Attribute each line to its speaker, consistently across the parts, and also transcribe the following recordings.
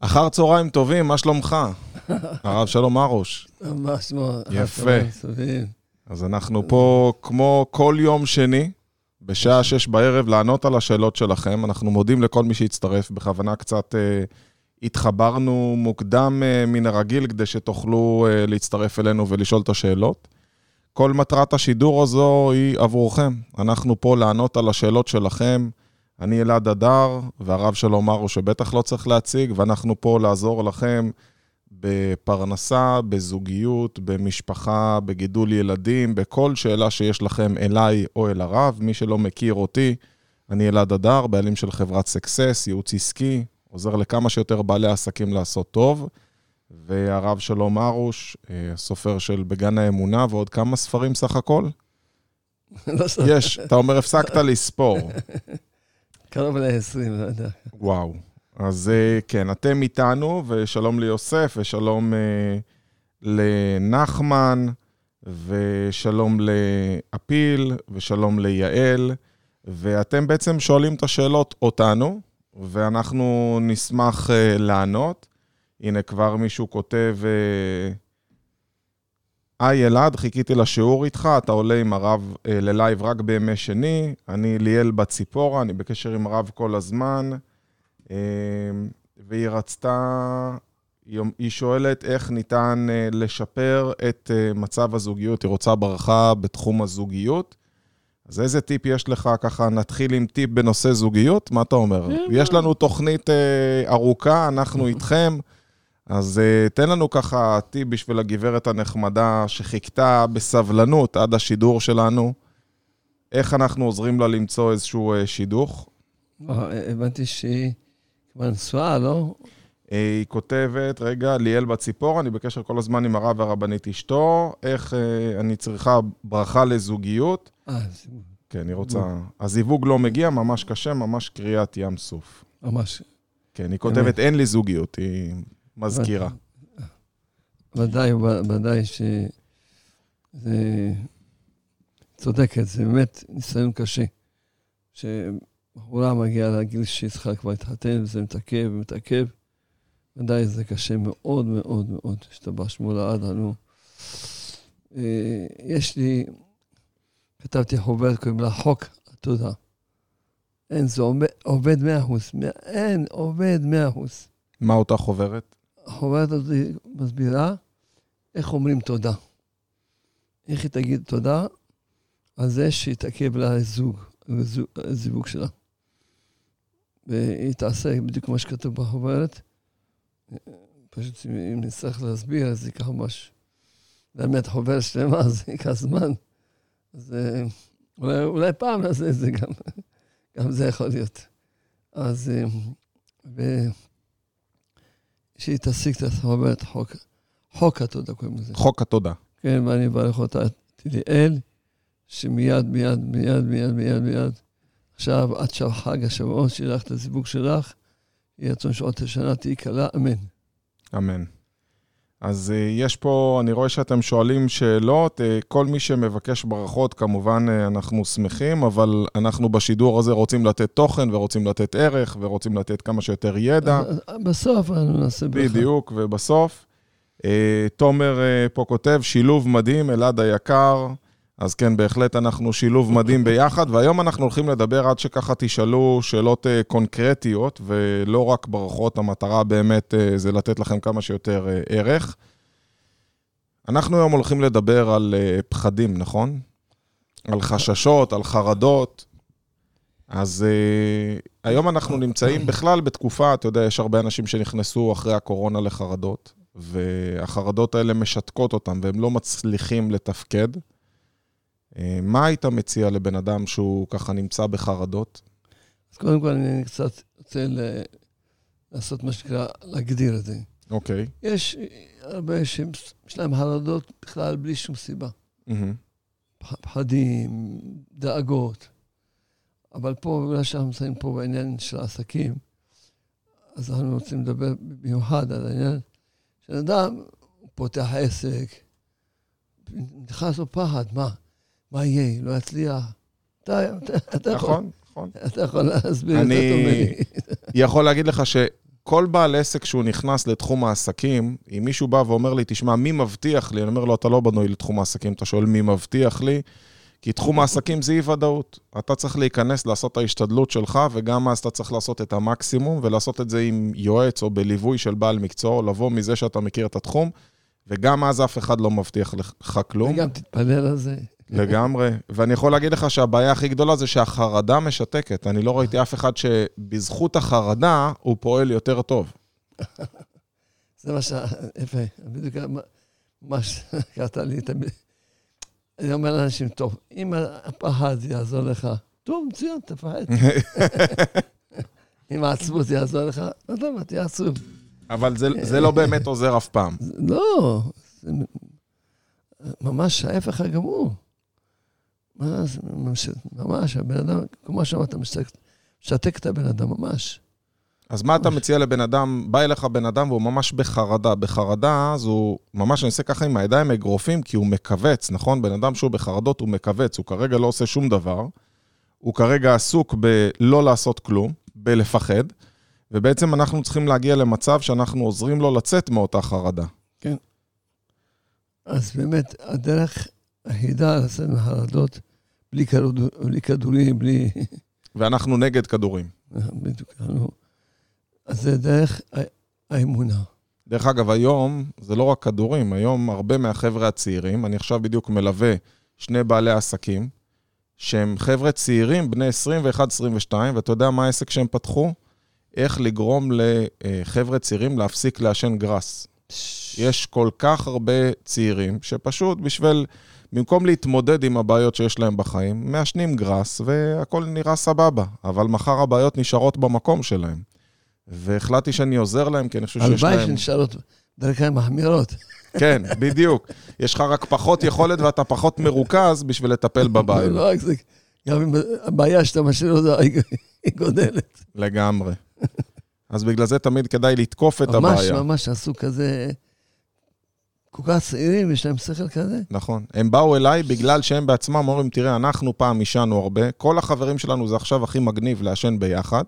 Speaker 1: אחר צהריים טובים, מה שלומך? הרב שלום ארוש.
Speaker 2: ממש מאוד.
Speaker 1: יפה. אז אנחנו פה כמו כל יום שני, בשעה שש בערב, לענות על השאלות שלכם. אנחנו מודים לכל מי שהצטרף, בכוונה קצת אה, התחברנו מוקדם אה, מן הרגיל, כדי שתוכלו אה, להצטרף אלינו ולשאול את השאלות. כל מטרת השידור הזו היא עבורכם. אנחנו פה לענות על השאלות שלכם. אני אלעד אדר, והרב שלום מרו שבטח לא צריך להציג, ואנחנו פה לעזור לכם בפרנסה, בזוגיות, במשפחה, בגידול ילדים, בכל שאלה שיש לכם אליי או אל הרב. מי שלא מכיר אותי, אני אלעד אדר, בעלים של חברת סקסס, ייעוץ עסקי, עוזר לכמה שיותר בעלי עסקים לעשות טוב. והרב שלום ארוש, אה, סופר של בגן האמונה, ועוד כמה ספרים סך הכל?
Speaker 2: לא
Speaker 1: יש, אתה אומר, הפסקת לספור.
Speaker 2: קרוב ל-20, לא יודע.
Speaker 1: וואו. אז אה, כן, אתם איתנו, ושלום ליוסף, ושלום אה, לנחמן, ושלום לאפיל, ושלום ליעל, ואתם בעצם שואלים את השאלות אותנו, ואנחנו נשמח אה, לענות. הנה, כבר מישהו כותב, אה, היי אלעד, חיכיתי לשיעור איתך, אתה עולה עם הרב אה, ללייב רק בימי שני, אני ליאל בת ציפורה, אני בקשר עם הרב כל הזמן, אה, והיא רצתה, היא שואלת איך ניתן אה, לשפר את אה, מצב הזוגיות, היא רוצה ברכה בתחום הזוגיות. אז איזה טיפ יש לך? ככה נתחיל עם טיפ בנושא זוגיות, מה אתה אומר? יש לנו תוכנית אה, ארוכה, אנחנו איתכם. אז uh, תן לנו ככה טיפ בשביל הגברת הנחמדה שחיכתה בסבלנות עד השידור שלנו. איך אנחנו עוזרים לה למצוא איזשהו uh, שידוך?
Speaker 2: הבנתי שהיא כבר נשואה, לא?
Speaker 1: היא כותבת, רגע, ליאל בציפור, אני בקשר כל הזמן עם הרב והרבנית אשתו, איך uh, אני צריכה ברכה לזוגיות.
Speaker 2: אה, זיווג.
Speaker 1: כן, היא רוצה... הזיווג לא מגיע, ממש קשה, ממש קריאת ים סוף.
Speaker 2: ממש.
Speaker 1: כן, היא כותבת, אין לי זוגיות, היא מזכירה.
Speaker 2: ודאי, ודאי שזה צודקת, זה באמת ניסיון קשה. שבחורה מגיעה לגיל שהיא צריכה כבר להתחתן, וזה מתעכב ומתעכב. ודאי זה קשה מאוד מאוד מאוד, השתבש מול העד לנו. אה, יש לי, כתבתי חוברת, קוראים לה חוק התודה. אין, זה עובד, עובד 100 אחוז. אין, עובד 100 אחוז.
Speaker 1: מה אותה חוברת?
Speaker 2: החוברת הזאת מסבירה איך אומרים תודה. איך היא תגיד תודה על זה שהתעכב לה זוג, הזיווג שלה. והיא תעשה בדיוק מה שכתוב בחוברת. פשוט אם נצטרך להסביר, אז ייקח ממש... באמת חוברת שלמה, אז ייקח זמן. אז אה, אולי, אולי פעם נעשה את זה גם. גם זה יכול להיות. אז... אה, ו... שהיא תשיג את החוברת חוק, חוק התודה, קוראים לזה.
Speaker 1: חוק התודה.
Speaker 2: כן, ואני אברך אותה, תליאל, שמיד, מיד, מיד, מיד, מיד, מיד, עכשיו, עד חג השבועות, שיהיה לך את הזיווג שלך, יהיה רצון שעות השנה, תהיי קלה, אמן.
Speaker 1: אמן. אז uh, יש פה, אני רואה שאתם שואלים שאלות, uh, כל מי שמבקש ברכות, כמובן uh, אנחנו שמחים, אבל אנחנו בשידור הזה רוצים לתת תוכן ורוצים לתת ערך ורוצים לתת כמה שיותר ידע.
Speaker 2: בסוף אנחנו נעשה
Speaker 1: ברכה. בדיוק, ובסוף. תומר פה כותב, שילוב מדהים, אלעד היקר. אז כן, בהחלט אנחנו שילוב מדהים ביחד, והיום אנחנו הולכים לדבר עד שככה תשאלו שאלות uh, קונקרטיות, ולא רק ברכות, המטרה באמת uh, זה לתת לכם כמה שיותר uh, ערך. אנחנו היום הולכים לדבר על פחדים, נכון? על חששות, על חרדות. אז היום אנחנו נמצאים בכלל בתקופה, אתה יודע, יש הרבה אנשים שנכנסו אחרי הקורונה לחרדות, והחרדות האלה משתקות אותם, והם לא מצליחים לתפקד. מה היית מציע לבן אדם שהוא ככה נמצא בחרדות?
Speaker 2: אז קודם כל, אני קצת רוצה. לעשות מה שנקרא, להגדיר את זה.
Speaker 1: אוקיי. Okay.
Speaker 2: יש הרבה שיש להם חרדות בכלל בלי שום סיבה. Mm-hmm. פחדים, דאגות. אבל פה, בגלל שאנחנו נמצאים פה בעניין של העסקים, אז אנחנו רוצים לדבר במיוחד על העניין של אדם, הוא פותח עסק, נכנס לו פחד, מה? מה יהיה, לא יצליח. אתה, אתה, אתה
Speaker 1: נכון, יכול, נכון.
Speaker 2: אתה יכול להסביר את זה טוב ממני.
Speaker 1: אני יכול להגיד לך ש... כל בעל עסק שהוא נכנס לתחום העסקים, אם מישהו בא ואומר לי, תשמע, מי מבטיח לי? אני אומר לו, אתה לא בנוי לתחום העסקים, אתה שואל מי מבטיח לי? כי תחום העסקים זה אי-ודאות. אתה צריך להיכנס, לעשות את ההשתדלות שלך, וגם אז אתה צריך לעשות את המקסימום, ולעשות את זה עם יועץ או בליווי של בעל מקצוע, או לבוא מזה שאתה מכיר את התחום, וגם אז אף אחד לא מבטיח לך כלום.
Speaker 2: וגם תתפלל על זה.
Speaker 1: לגמרי. ואני יכול להגיד לך שהבעיה הכי גדולה זה שהחרדה משתקת. אני לא ראיתי אף אחד שבזכות החרדה הוא פועל יותר טוב.
Speaker 2: זה מה ש... יפה, בדיוק מה שקראת לי תמיד. אני אומר לאנשים, טוב, אם הפחד יעזור לך, טוב, מצוין, תפחד. אם העצבות יעזור לך, לא יודע מה, תהיה עצוב.
Speaker 1: אבל זה, זה לא באמת עוזר אף פעם.
Speaker 2: לא, זה ממש ההפך הגמור. ממש, הבן אדם, כמו שאמרת, משתק את הבן אדם, ממש.
Speaker 1: אז מה אתה מציע לבן אדם, בא אליך בן אדם והוא ממש בחרדה. בחרדה, אז הוא ממש, אני עושה ככה עם הידיים אגרופים, כי הוא מכווץ, נכון? בן אדם שהוא בחרדות, הוא מכווץ, הוא כרגע לא עושה שום דבר. הוא כרגע עסוק בלא לעשות כלום, בלפחד, ובעצם אנחנו צריכים להגיע למצב שאנחנו עוזרים לו לצאת מאותה חרדה.
Speaker 2: כן. אז באמת, הדרך היחידה לצאת מחרדות, בלי, כדור, בלי כדורים, בלי...
Speaker 1: ואנחנו נגד כדורים.
Speaker 2: בדיוק, אז זה דרך האמונה.
Speaker 1: דרך אגב, היום זה לא רק כדורים, היום הרבה מהחבר'ה הצעירים, אני עכשיו בדיוק מלווה שני בעלי עסקים, שהם חבר'ה צעירים, בני 21-22, ואתה יודע מה העסק שהם פתחו? איך לגרום לחבר'ה צעירים להפסיק לעשן גראס. יש כל כך הרבה צעירים שפשוט בשביל במקום להתמודד עם הבעיות שיש להם בחיים, מעשנים גראס והכל נראה סבבה, אבל מחר הבעיות נשארות במקום שלהם. והחלטתי שאני עוזר להם, כי אני חושב שיש להם...
Speaker 2: הלוואי שנשארות דרכם מחמירות.
Speaker 1: כן, בדיוק. יש לך רק פחות יכולת ואתה פחות מרוכז בשביל לטפל בבעיות.
Speaker 2: לא רק זה, גם אם הבעיה שאתה משאיר אותה, היא גודלת.
Speaker 1: לגמרי. אז בגלל זה תמיד כדאי לתקוף את הבעיה.
Speaker 2: ממש, ממש עשו כזה... כל כך צעירים, יש להם שכל כזה.
Speaker 1: נכון. הם באו אליי בגלל שהם בעצמם אומרים, תראה, אנחנו פעם עישנו הרבה, כל החברים שלנו זה עכשיו הכי מגניב לעשן ביחד,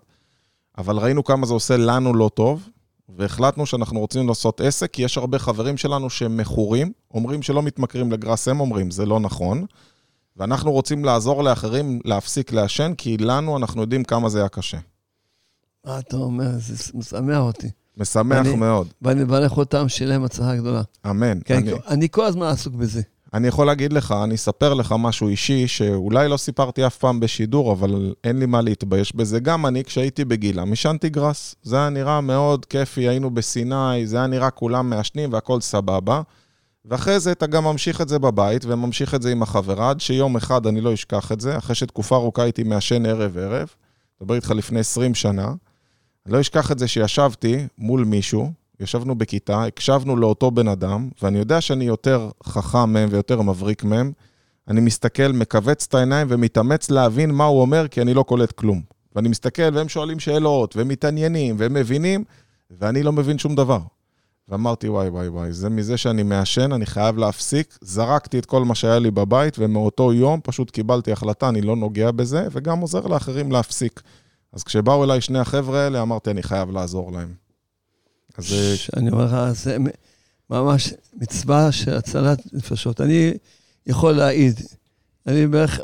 Speaker 1: אבל ראינו כמה זה עושה לנו לא טוב, והחלטנו שאנחנו רוצים לעשות עסק, כי יש הרבה חברים שלנו שהם מכורים, אומרים שלא מתמכרים לגראס, הם אומרים, זה לא נכון, ואנחנו רוצים לעזור לאחרים להפסיק לעשן, כי לנו, אנחנו יודעים כמה זה היה קשה.
Speaker 2: מה אתה אומר? זה משמח אותי.
Speaker 1: משמח ואני, מאוד.
Speaker 2: ואני מברך אותם, שיהיה להם הצלחה גדולה.
Speaker 1: אמן.
Speaker 2: כן, אני, אני כל הזמן עסוק בזה.
Speaker 1: אני יכול להגיד לך, אני אספר לך משהו אישי, שאולי לא סיפרתי אף פעם בשידור, אבל אין לי מה להתבייש בזה. גם אני, כשהייתי בגילם, עישנתי גראס. זה היה נראה מאוד כיפי, היינו בסיני, זה היה נראה כולם מעשנים והכל סבבה. ואחרי זה אתה גם ממשיך את זה בבית, וממשיך את זה עם החברה, עד שיום אחד, אני לא אשכח את זה, אחרי שתקופה ארוכה הייתי מעשן ערב-ערב, מדבר איתך לפני 20 שנה, לא אשכח את זה שישבתי מול מישהו, ישבנו בכיתה, הקשבנו לאותו בן אדם, ואני יודע שאני יותר חכם מהם ויותר מבריק מהם. אני מסתכל, מכווץ את העיניים ומתאמץ להבין מה הוא אומר, כי אני לא קולט כלום. ואני מסתכל, והם שואלים שאלות, והם מתעניינים, והם מבינים, ואני לא מבין שום דבר. ואמרתי, וואי, וואי, וואי, זה מזה שאני מעשן, אני חייב להפסיק. זרקתי את כל מה שהיה לי בבית, ומאותו יום פשוט קיבלתי החלטה, אני לא נוגע בזה, וגם עוזר לאחרים להפסיק. אז כשבאו אליי שני החבר'ה האלה, אמרתי, אני חייב לעזור להם.
Speaker 2: אז... אני אומר לך, זה ממש מצווה של הצלת נפשות. אני יכול להעיד, אני בערך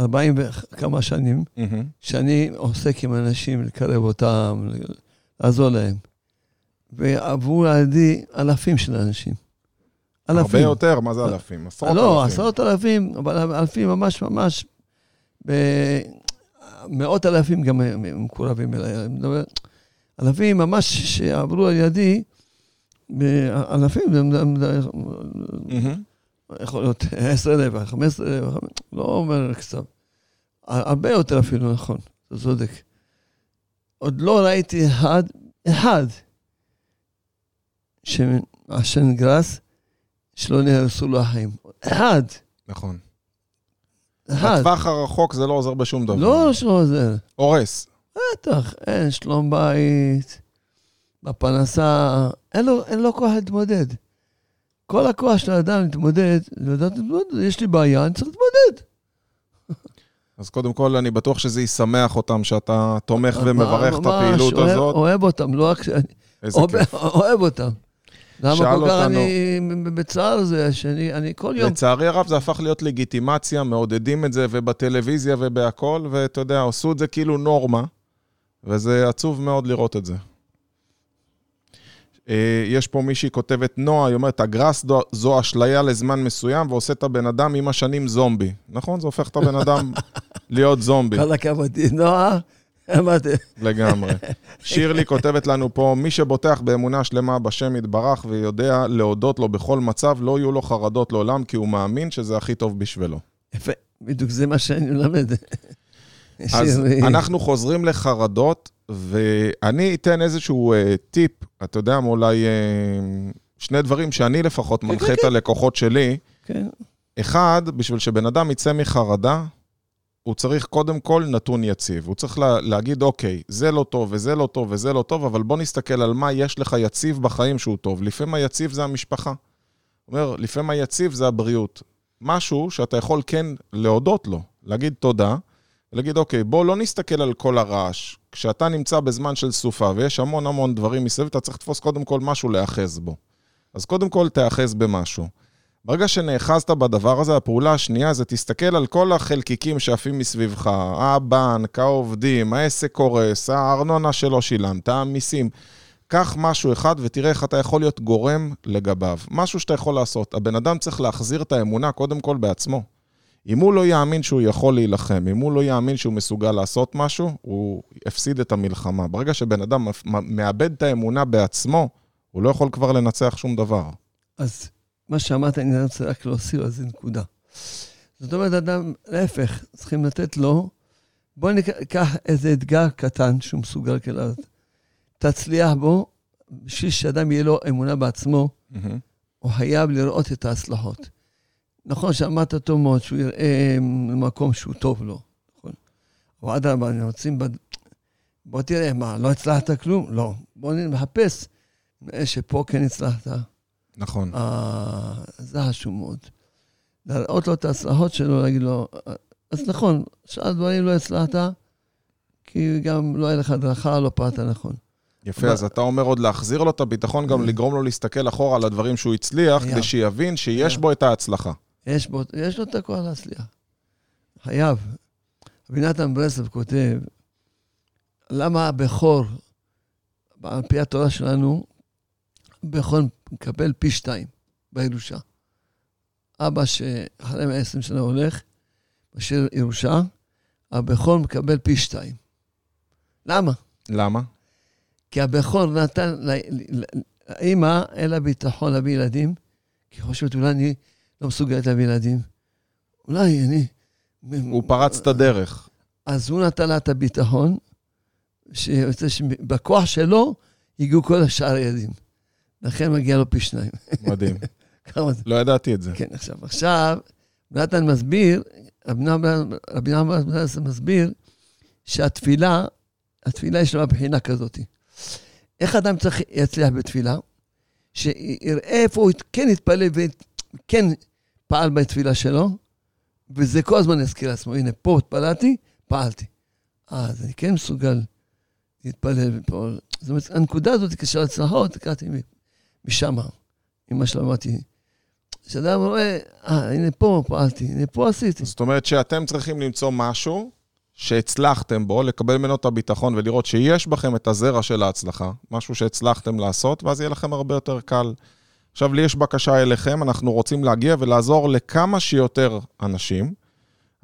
Speaker 2: 40 וכמה שנים, שאני עוסק עם אנשים, לקרב אותם, לעזור להם. ועברו לידי אלפים של אנשים.
Speaker 1: אלפים. הרבה יותר, מה זה אלפים? עשרות
Speaker 2: לא, אלפים. לא, עשרות אלפים, אבל אלפים ממש ממש, מאות אלפים גם מקורבים אליי. אני מדבר, אלפים ממש שעברו על ידי, אלפים, יכול להיות עשר אלף, חמש עשרה אלף, לא אומר קצת. הרבה יותר אפילו, נכון, אתה צודק. עוד לא ראיתי אחד, אחד, שמעשן גראס, שלא נהרסו לו החיים. אחד.
Speaker 1: נכון. בטווח הרחוק זה לא עוזר בשום דבר.
Speaker 2: לא שלא עוזר.
Speaker 1: הורס.
Speaker 2: בטח, אין שלום בית, בפרנסה, אין לו, אין לו כוח להתמודד. כל הכוח של האדם להתמודד, לדעת להתמודד, יש לי בעיה, אני צריך להתמודד.
Speaker 1: אז קודם כל, אני בטוח שזה ישמח אותם שאתה תומך ומברך את הפעילות הזאת.
Speaker 2: אוהב אותם, לא רק... שאני-
Speaker 1: איזה כיף.
Speaker 2: אוהב אותם. למה כל כך
Speaker 1: אותנו-
Speaker 2: אני בצער זה, שאני אני כל יום...
Speaker 1: לצערי הרב, זה הפך להיות לגיטימציה, מעודדים את זה, ובטלוויזיה ובהכל, ואתה יודע, עשו את זה כאילו נורמה, וזה עצוב מאוד לראות את זה. אה, יש פה מישהי כותבת, נועה, היא אומרת, הגראס זו אשליה לזמן מסוים, ועושה את הבן אדם עם השנים זומבי. נכון? זה הופך את הבן אדם להיות זומבי.
Speaker 2: כל הכבוד, נועה,
Speaker 1: לגמרי. שירלי כותבת לנו פה, מי שבוטח באמונה שלמה בשם יתברך ויודע להודות לו בכל מצב, לא יהיו לו חרדות לעולם, כי הוא מאמין שזה הכי טוב בשבילו.
Speaker 2: יפה, בדיוק זה מה שאני מלמד.
Speaker 1: אז. אנחנו חוזרים לחרדות, ואני אתן איזשהו אה, טיפ, אתה יודע, אולי אה, שני דברים שאני לפחות
Speaker 2: כן,
Speaker 1: מנחה
Speaker 2: כן,
Speaker 1: את הלקוחות שלי.
Speaker 2: כן,
Speaker 1: אחד, בשביל שבן אדם יצא מחרדה, הוא צריך קודם כל נתון יציב. הוא צריך לה, להגיד, אוקיי, זה לא טוב וזה לא טוב וזה לא טוב, אבל בוא נסתכל על מה יש לך יציב בחיים שהוא טוב. לפעמים היציב זה המשפחה. הוא אומר, לפעמים היציב זה הבריאות. משהו שאתה יכול כן להודות לו, להגיד תודה, ולהגיד, אוקיי, בוא לא נסתכל על כל הרעש. כשאתה נמצא בזמן של סופה ויש המון המון דברים מסביב, אתה צריך לתפוס קודם כל משהו להיאחז בו. אז קודם כל תיאחז במשהו. ברגע שנאחזת בדבר הזה, הפעולה השנייה זה תסתכל על כל החלקיקים שעפים מסביבך, הבנק, העובדים, העסק קורס, הארנונה שלא שילמת, המיסים. קח משהו אחד ותראה איך אתה יכול להיות גורם לגביו. משהו שאתה יכול לעשות. הבן אדם צריך להחזיר את האמונה קודם כל בעצמו. אם הוא לא יאמין שהוא יכול להילחם, אם הוא לא יאמין שהוא מסוגל לעשות משהו, הוא הפסיד את המלחמה. ברגע שבן אדם מאבד את האמונה בעצמו, הוא לא יכול כבר לנצח שום דבר.
Speaker 2: אז מה שאמרת, אני רוצה רק להוסיף על זה נקודה. זאת אומרת, אדם, להפך, צריכים לתת לו, בוא ניקח איזה אתגר קטן שהוא מסוגל כאילו, תצליח בו, בשביל שאדם יהיה לו אמונה בעצמו, הוא חייב לראות את ההצלחות. נכון שאמרת טוב מאוד, שהוא יראה מקום שהוא טוב לו, נכון? או אדרבה, אנחנו רוצים... בד... בוא תראה, מה, לא הצלחת כלום? לא. בוא נחפש. נראה שפה כן הצלחת.
Speaker 1: נכון.
Speaker 2: אה, זה חשוב מאוד. להראות לו את ההצלחות שלו, להגיד לו, אז נכון, שאר דברים לא הצלחת, כי גם לא היה לך הדרכה, לא פעלת נכון.
Speaker 1: יפה, אז אתה אומר עוד להחזיר לו את הביטחון, גם לגרום לו להסתכל אחורה על הדברים שהוא הצליח, כדי שיבין שיש בו את ההצלחה.
Speaker 2: יש בו, יש לו את הכוח להצליח. חייב. רבי נתן ברסלב כותב, למה הבכור, על פי התורה שלנו, הבכור מקבל פי שתיים בירושה. אבא שאחרי 120 שנה הולך, משאיר ירושה, הבכור מקבל פי שתיים. למה?
Speaker 1: למה?
Speaker 2: כי הבכור נתן לאימא, אין לה ביטחון להביא ילדים, כי היא חושבת, אולי אני לא מסוגלת להביא ילדים. אולי אני...
Speaker 1: הוא פרץ את הדרך.
Speaker 2: אז הוא נתן לה את הביטחון, שבכוח שלו הגיעו כל השאר הילדים. לכן מגיע לו פי שניים.
Speaker 1: מדהים. לא ידעתי את זה.
Speaker 2: כן, עכשיו, עכשיו, נתן מסביר, רבי נחמן מסביר, שהתפילה, התפילה יש לה בחינה כזאת. איך אדם צריך להצליח בתפילה? שיראה איפה הוא כן התפלל וכן פעל בתפילה שלו, וזה כל הזמן יזכיר לעצמו, הנה, פה התפללתי, פעלתי. אה, אז אני כן מסוגל להתפלל ופה. זאת אומרת, הנקודה הזאת, כשל הצלחות, קראתי משם, ממה שלמדתי. כשאדם רואה, אה, הנה פה פעלתי, הנה פה עשיתי.
Speaker 1: זאת אומרת שאתם צריכים למצוא משהו שהצלחתם בו, לקבל ממנו את הביטחון ולראות שיש בכם את הזרע של ההצלחה, משהו שהצלחתם לעשות, ואז יהיה לכם הרבה יותר קל. עכשיו, לי יש בקשה אליכם, אנחנו רוצים להגיע ולעזור לכמה שיותר אנשים,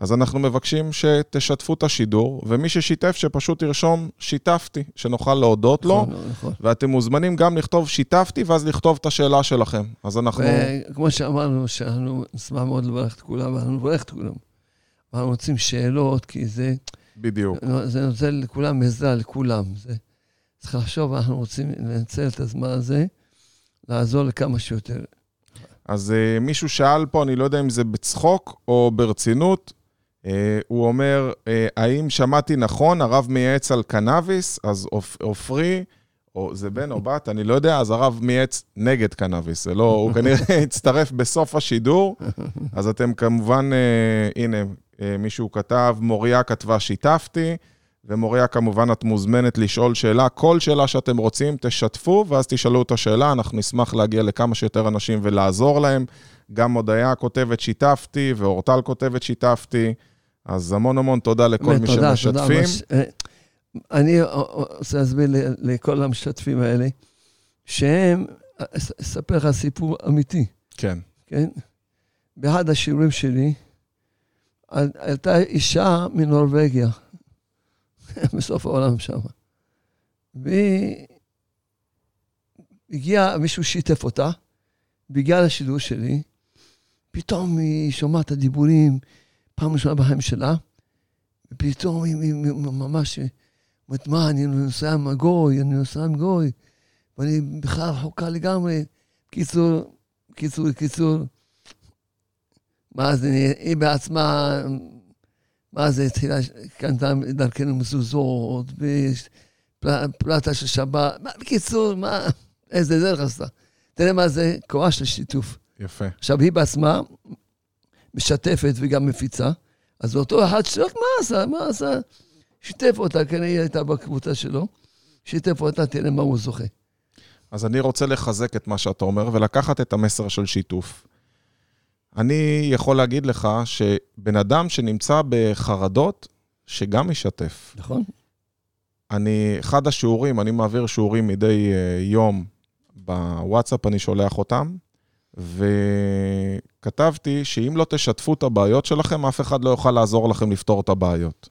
Speaker 1: אז אנחנו מבקשים שתשתפו את השידור, ומי ששיתף, שפשוט ירשום שיתפתי, שנוכל להודות לו,
Speaker 2: נכון, נכון.
Speaker 1: ואתם מוזמנים גם לכתוב שיתפתי, ואז לכתוב את השאלה שלכם. אז אנחנו...
Speaker 2: וכמו שאמרנו, שאנחנו נשמח מאוד לברך את כולם, ואנחנו נברך את כולם. ואנחנו רוצים שאלות, כי זה...
Speaker 1: בדיוק.
Speaker 2: זה נותן לכולם עזרה, לכולם. זה... צריך לחשוב, אנחנו רוצים לנצל את הזמן הזה, לעזור לכמה שיותר.
Speaker 1: אז uh, מישהו שאל פה, אני לא יודע אם זה בצחוק או ברצינות, הוא אומר, uh, האם שמעתי נכון, הרב מייעץ על קנאביס, אז עופרי, או זה בן או בת, אני לא יודע, אז הרב מייעץ נגד קנאביס, זה לא, הוא כנראה הצטרף בסוף השידור, אז אתם כמובן, uh, הנה, מישהו כתב, מוריה כתבה שיתפתי, ומוריה כמובן את מוזמנת לשאול שאלה, כל שאלה שאתם רוצים, תשתפו, ואז תשאלו את השאלה, אנחנו נשמח להגיע לכמה שיותר אנשים ולעזור להם. גם הודיה כותבת שיתפתי, ואורטל כותבת שיתפתי, אז המון המון תודה לכל מי שמשתפים. תודה.
Speaker 2: אני רוצה להסביר לכל המשתתפים האלה, שהם, אספר לך סיפור אמיתי.
Speaker 1: כן.
Speaker 2: כן? באחד השיעורים שלי, הייתה אישה מנורבגיה, בסוף העולם שם. והיא הגיעה, מישהו שיתף אותה, בגלל השידור שלי, פתאום היא שומעת את הדיבורים, פעם ראשונה בחיים שלה, ופתאום היא, היא ממש אומרת, מה, אני נוסע עם הגוי, אני נוסע עם גוי, ואני בכלל רחוקה לגמרי. קיצור, קיצור, קיצור. מה זה, היא בעצמה, מה זה, התחילה, קנתה דרכנו מזוזות, ופלטה של שבת, בקיצור, מה, איזה דרך עשתה. תראה מה זה, כוח של שיתוף.
Speaker 1: יפה.
Speaker 2: עכשיו, היא בעצמה משתפת וגם מפיצה, אז אותו אחד שרק מה עשה, מה עשה? שיתף אותה, כן, היא הייתה בקבוצה שלו, שיתף אותה, תראה מה הוא זוכה.
Speaker 1: אז אני רוצה לחזק את מה שאתה אומר ולקחת את המסר של שיתוף. אני יכול להגיד לך שבן אדם שנמצא בחרדות, שגם ישתף.
Speaker 2: נכון.
Speaker 1: אני, אחד השיעורים, אני מעביר שיעורים מדי uh, יום בוואטסאפ, אני שולח אותם, וכתבתי שאם לא תשתפו את הבעיות שלכם, אף אחד לא יוכל לעזור לכם לפתור את הבעיות.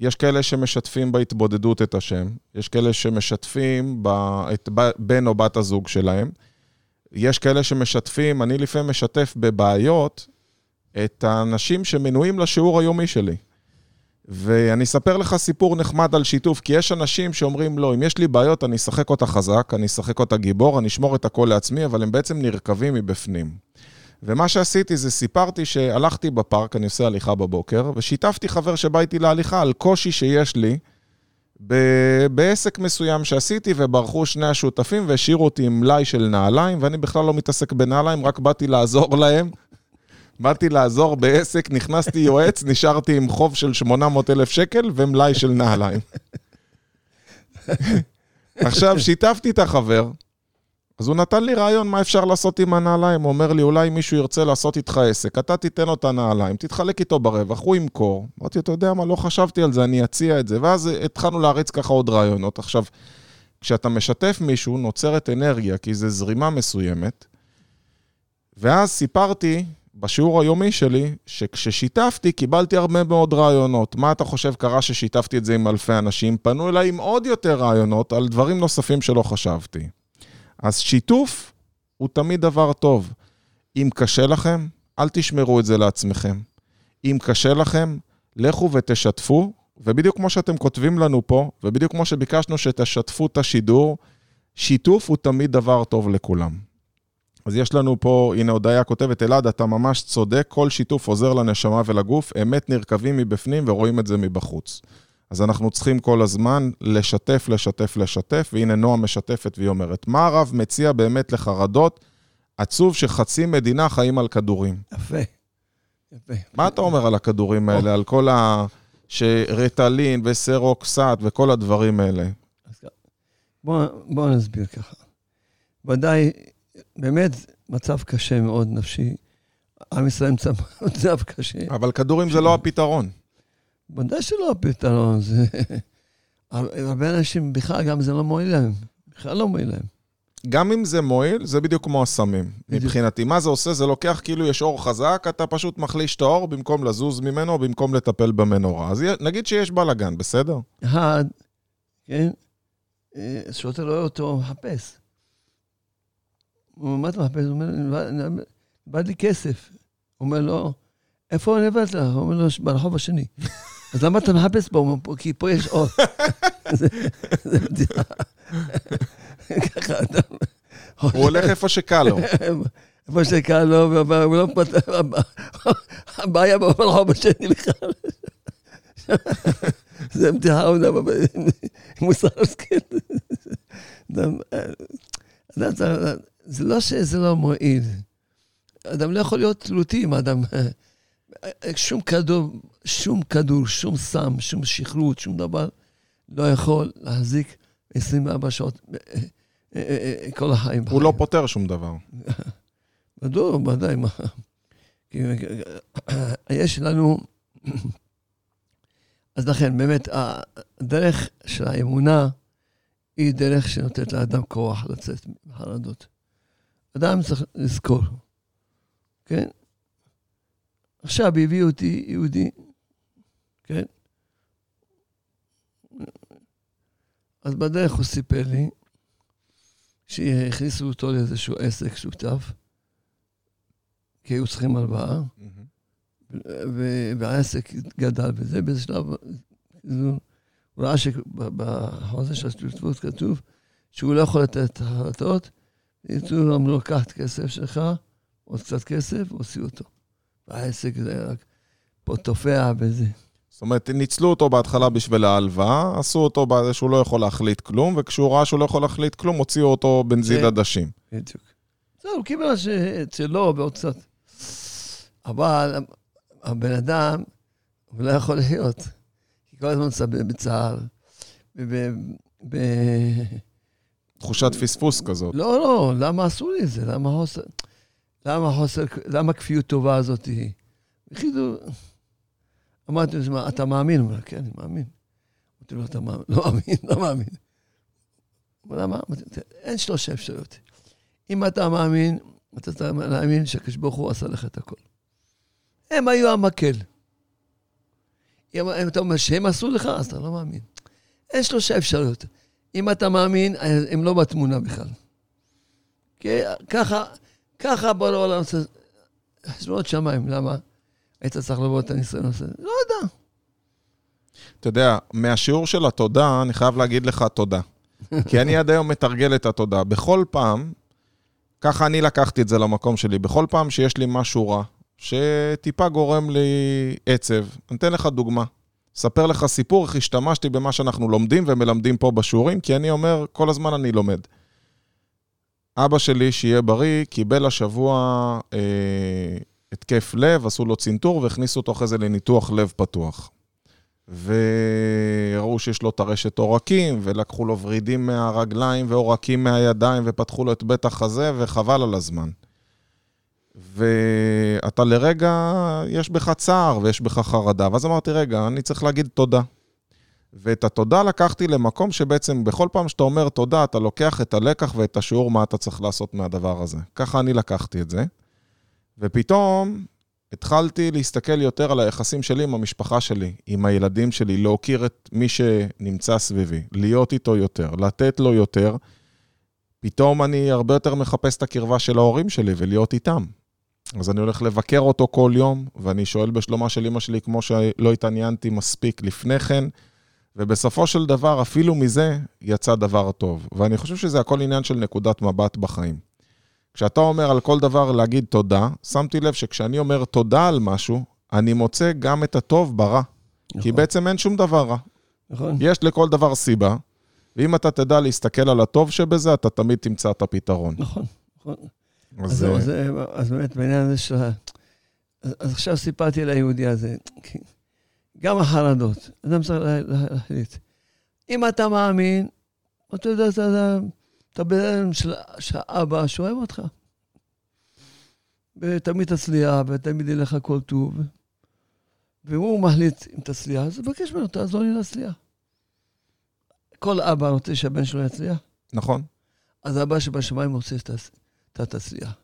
Speaker 1: יש כאלה שמשתפים בהתבודדות את השם, יש כאלה שמשתפים ב, את בן או בת הזוג שלהם, יש כאלה שמשתפים, אני לפעמים משתף בבעיות את האנשים שמנויים לשיעור היומי שלי. ואני אספר לך סיפור נחמד על שיתוף, כי יש אנשים שאומרים, לא, אם יש לי בעיות, אני אשחק אותה חזק, אני אשחק אותה גיבור, אני אשמור את הכל לעצמי, אבל הם בעצם נרקבים מבפנים. ומה שעשיתי זה סיפרתי שהלכתי בפארק, אני עושה הליכה בבוקר, ושיתפתי חבר שבא איתי להליכה על קושי שיש לי ב- בעסק מסוים שעשיתי, וברחו שני השותפים והשאירו אותי עם מלאי של נעליים, ואני בכלל לא מתעסק בנעליים, רק באתי לעזור להם. באתי לעזור בעסק, נכנסתי יועץ, נשארתי עם חוב של 800 אלף שקל ומלאי של נעליים. עכשיו, שיתפתי את החבר, אז הוא נתן לי רעיון מה אפשר לעשות עם הנעליים. הוא אומר לי, אולי מישהו ירצה לעשות איתך עסק, אתה תיתן לו את הנעליים, תתחלק איתו ברווח, הוא ימכור. אמרתי, אתה יודע מה, לא חשבתי על זה, אני אציע את זה. ואז התחלנו להריץ ככה עוד רעיונות. עכשיו, כשאתה משתף מישהו, נוצרת אנרגיה, כי זו זרימה מסוימת. ואז סיפרתי בשיעור היומי שלי, שכששיתפתי, קיבלתי הרבה מאוד רעיונות. מה אתה חושב קרה ששיתפתי את זה עם אלפי אנשים? פנו אליי עם עוד יותר רעיונות על דברים נוספים שלא חשבתי. אז שיתוף הוא תמיד דבר טוב. אם קשה לכם, אל תשמרו את זה לעצמכם. אם קשה לכם, לכו ותשתפו, ובדיוק כמו שאתם כותבים לנו פה, ובדיוק כמו שביקשנו שתשתפו את השידור, שיתוף הוא תמיד דבר טוב לכולם. אז יש לנו פה, הנה הודיה כותבת, אלעד, אתה ממש צודק, כל שיתוף עוזר לנשמה ולגוף, אמת נרקבים מבפנים ורואים את זה מבחוץ. אז אנחנו צריכים כל הזמן לשתף, לשתף, לשתף, והנה נועה משתפת והיא אומרת, מה הרב מציע באמת לחרדות? עצוב שחצי מדינה חיים על כדורים.
Speaker 2: יפה, יפה.
Speaker 1: מה אתה אומר על הכדורים האלה, על כל ה... שרטלין וסרוקסט וכל הדברים האלה?
Speaker 2: בואו בוא נסביר ככה. ודאי, באמת מצב קשה מאוד נפשי. עם ישראל נמצא במצב קשה.
Speaker 1: אבל כדורים זה לא הפתרון.
Speaker 2: ודאי שלא הפתרון, זה... הרבה אנשים בכלל, גם זה לא מועיל להם. בכלל לא מועיל להם.
Speaker 1: גם אם זה מועיל, זה בדיוק כמו הסמים. מבחינתי, מה זה עושה? זה לוקח כאילו יש אור חזק, אתה פשוט מחליש את האור במקום לזוז ממנו, במקום לטפל במנורה. אז נגיד שיש בלאגן, בסדר?
Speaker 2: אחד, כן, אה, שוטר רואה אותו מחפש. הוא אומר, מה אתה מחפש? הוא אומר, בא לי כסף. הוא אומר לו, איפה נבלת? הוא אומר לו, ברחוב השני. אז למה אתה מחפש בו? כי פה יש אור. זה בדיחה.
Speaker 1: ככה אתה... הוא הולך איפה שקל לו.
Speaker 2: איפה שקל לו, והוא לא פתח... הבעיה ברחוב השני בכלל. זה בדיחה עוד מוסר השכל. זה לא שזה לא מועיל. אדם לא יכול להיות תלותי עם אדם. שום כדור, שום כדור, שום סם, שום שכרות, שום דבר, לא יכול להחזיק 24 שעות כל החיים.
Speaker 1: הוא לא פותר שום דבר.
Speaker 2: בדור, ודאי, מה. יש לנו... אז לכן, באמת, הדרך של האמונה היא דרך שנותנת לאדם כוח לצאת מחרדות. אדם צריך לזכור, כן? עכשיו הביאו אותי יהודי, כן? אז בדרך הוא סיפר לי שהכניסו אותו לאיזשהו עסק שותף, כי היו צריכים הלוואה, והעסק גדל וזה, באיזה שלב, הוא ראה שבחוזה של השותפות כתוב שהוא לא יכול לתת החלטות, יצאו אמרו, קח את הכסף שלך, עוד קצת כסף, הוציאו אותו. והעסק זה רק פה תופע בזה.
Speaker 1: זאת אומרת, ניצלו אותו בהתחלה בשביל ההלוואה, עשו אותו שהוא לא יכול להחליט כלום, וכשהוא ראה שהוא לא יכול להחליט כלום, הוציאו אותו בנזיד עדשים.
Speaker 2: בדיוק. זהו, הוא קיבל את שלו ועוד קצת. אבל הבן אדם, הוא לא יכול לחיות. כי כל הזמן סבל בצער.
Speaker 1: תחושת פספוס כזאת.
Speaker 2: לא, לא, למה עשו לי את זה? למה חוסר... למה חוסר... למה כפיות טובה הזאת היא? החליטו... אמרתי לו, אתה מאמין? הוא אומר, כן, אני מאמין. אמרתי לו, אתה מאמין? לא מאמין, לא מאמין. הוא אומר, למה? אין שלוש אפשרויות. אם אתה מאמין, אתה צריך להאמין שהקדוש ברוך הוא עשה לך את הכל. הם היו המקל. אם אתה אומר שהם עשו לך, אז אתה לא מאמין. אין שלושה אפשרויות. אם אתה מאמין, הם לא בתמונה בכלל. כי ככה, ככה בוא לעולם עושה חשבונות שמיים. למה? היית צריך לבוא את הניסיון הזה? לא יודע.
Speaker 1: אתה יודע, מהשיעור של התודה, אני חייב להגיד לך תודה. כי אני עד היום מתרגל את התודה. בכל פעם, ככה אני לקחתי את זה למקום שלי, בכל פעם שיש לי משהו רע, שטיפה גורם לי עצב, אני אתן לך דוגמה. אספר לך סיפור איך השתמשתי במה שאנחנו לומדים ומלמדים פה בשיעורים, כי אני אומר, כל הזמן אני לומד. אבא שלי, שיהיה בריא, קיבל השבוע אה, התקף לב, עשו לו צנתור והכניסו אותו אחרי זה לניתוח לב פתוח. וראו שיש לו טרשת עורקים, ולקחו לו ורידים מהרגליים ועורקים מהידיים, ופתחו לו את בית החזה, וחבל על הזמן. ואתה לרגע, יש בך צער ויש בך חרדה. ואז אמרתי, רגע, אני צריך להגיד תודה. ואת התודה לקחתי למקום שבעצם בכל פעם שאתה אומר תודה, אתה לוקח את הלקח ואת השיעור מה אתה צריך לעשות מהדבר הזה. ככה אני לקחתי את זה. ופתאום התחלתי להסתכל יותר על היחסים שלי עם המשפחה שלי, עם הילדים שלי, להוקיר את מי שנמצא סביבי, להיות איתו יותר, לתת לו יותר. פתאום אני הרבה יותר מחפש את הקרבה של ההורים שלי ולהיות איתם. אז אני הולך לבקר אותו כל יום, ואני שואל בשלומה של אמא שלי כמו שלא התעניינתי מספיק לפני כן, ובסופו של דבר, אפילו מזה יצא דבר טוב. ואני חושב שזה הכל עניין של נקודת מבט בחיים. כשאתה אומר על כל דבר להגיד תודה, שמתי לב שכשאני אומר תודה על משהו, אני מוצא גם את הטוב ברע. נכון. כי בעצם אין שום דבר רע. נכון. יש לכל דבר סיבה, ואם אתה תדע להסתכל על הטוב שבזה, אתה תמיד תמצא את הפתרון.
Speaker 2: נכון, נכון. אז, אז, אז, אז באמת, בעניין הזה של ה... אז עכשיו סיפרתי על היהודי הזה. גם החרדות, אדם צריך להחליט. אם אתה מאמין, אתה יודע, אתה, אתה בן של, של אבא שאוהב אותך. ותמיד תצליח, ותמיד יהיה לך כל טוב. והוא מחליט אם תצליח, אז תבקש ממנו, תעזור לי להצליח. כל אבא רוצה שהבן שלו יצליח.
Speaker 1: נכון.
Speaker 2: אז אבא שבשמיים רוצה שתעשה. אתה תצליח.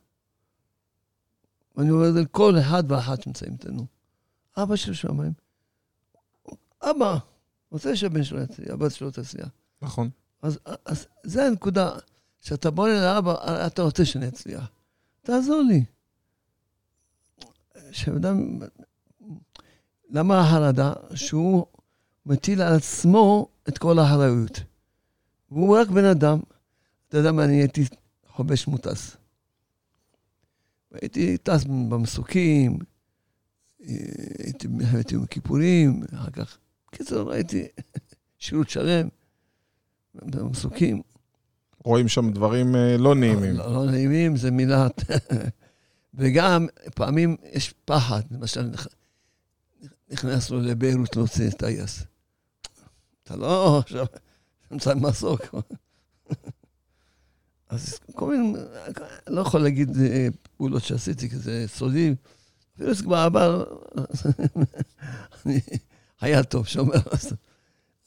Speaker 2: ואני אומר את זה לכל אחד ואחת שנמצאים איתנו. אבא של שמיים, אבא, רוצה שהבן שלו יצליח, הבת שלו תצליח.
Speaker 1: נכון.
Speaker 2: אז, אז זה הנקודה, שאתה בוא לאבא, אתה רוצה שאני אצליח. תעזור לי. שאדם, למה החרדה? שהוא מטיל על עצמו את כל האחריות. והוא רק בן אדם. אתה יודע מה, אני הייתי חובש מוטס. הייתי טס במסוקים, הייתי במלחמת יום הכיפורים, אחר כך, בקיצור, הייתי שירות שלם במסוקים.
Speaker 1: רואים שם דברים אה, לא נעימים.
Speaker 2: לא, לא נעימים, זה מילה... וגם פעמים יש פחד, למשל, נכנסנו לביירות להוציא טייס. אתה לא עכשיו נמצא במסוק. אז כל מיני, לא יכול להגיד אה, פעולות שעשיתי, כי זה סודי. אפילו זה כבר עבר, היה טוב, שומר.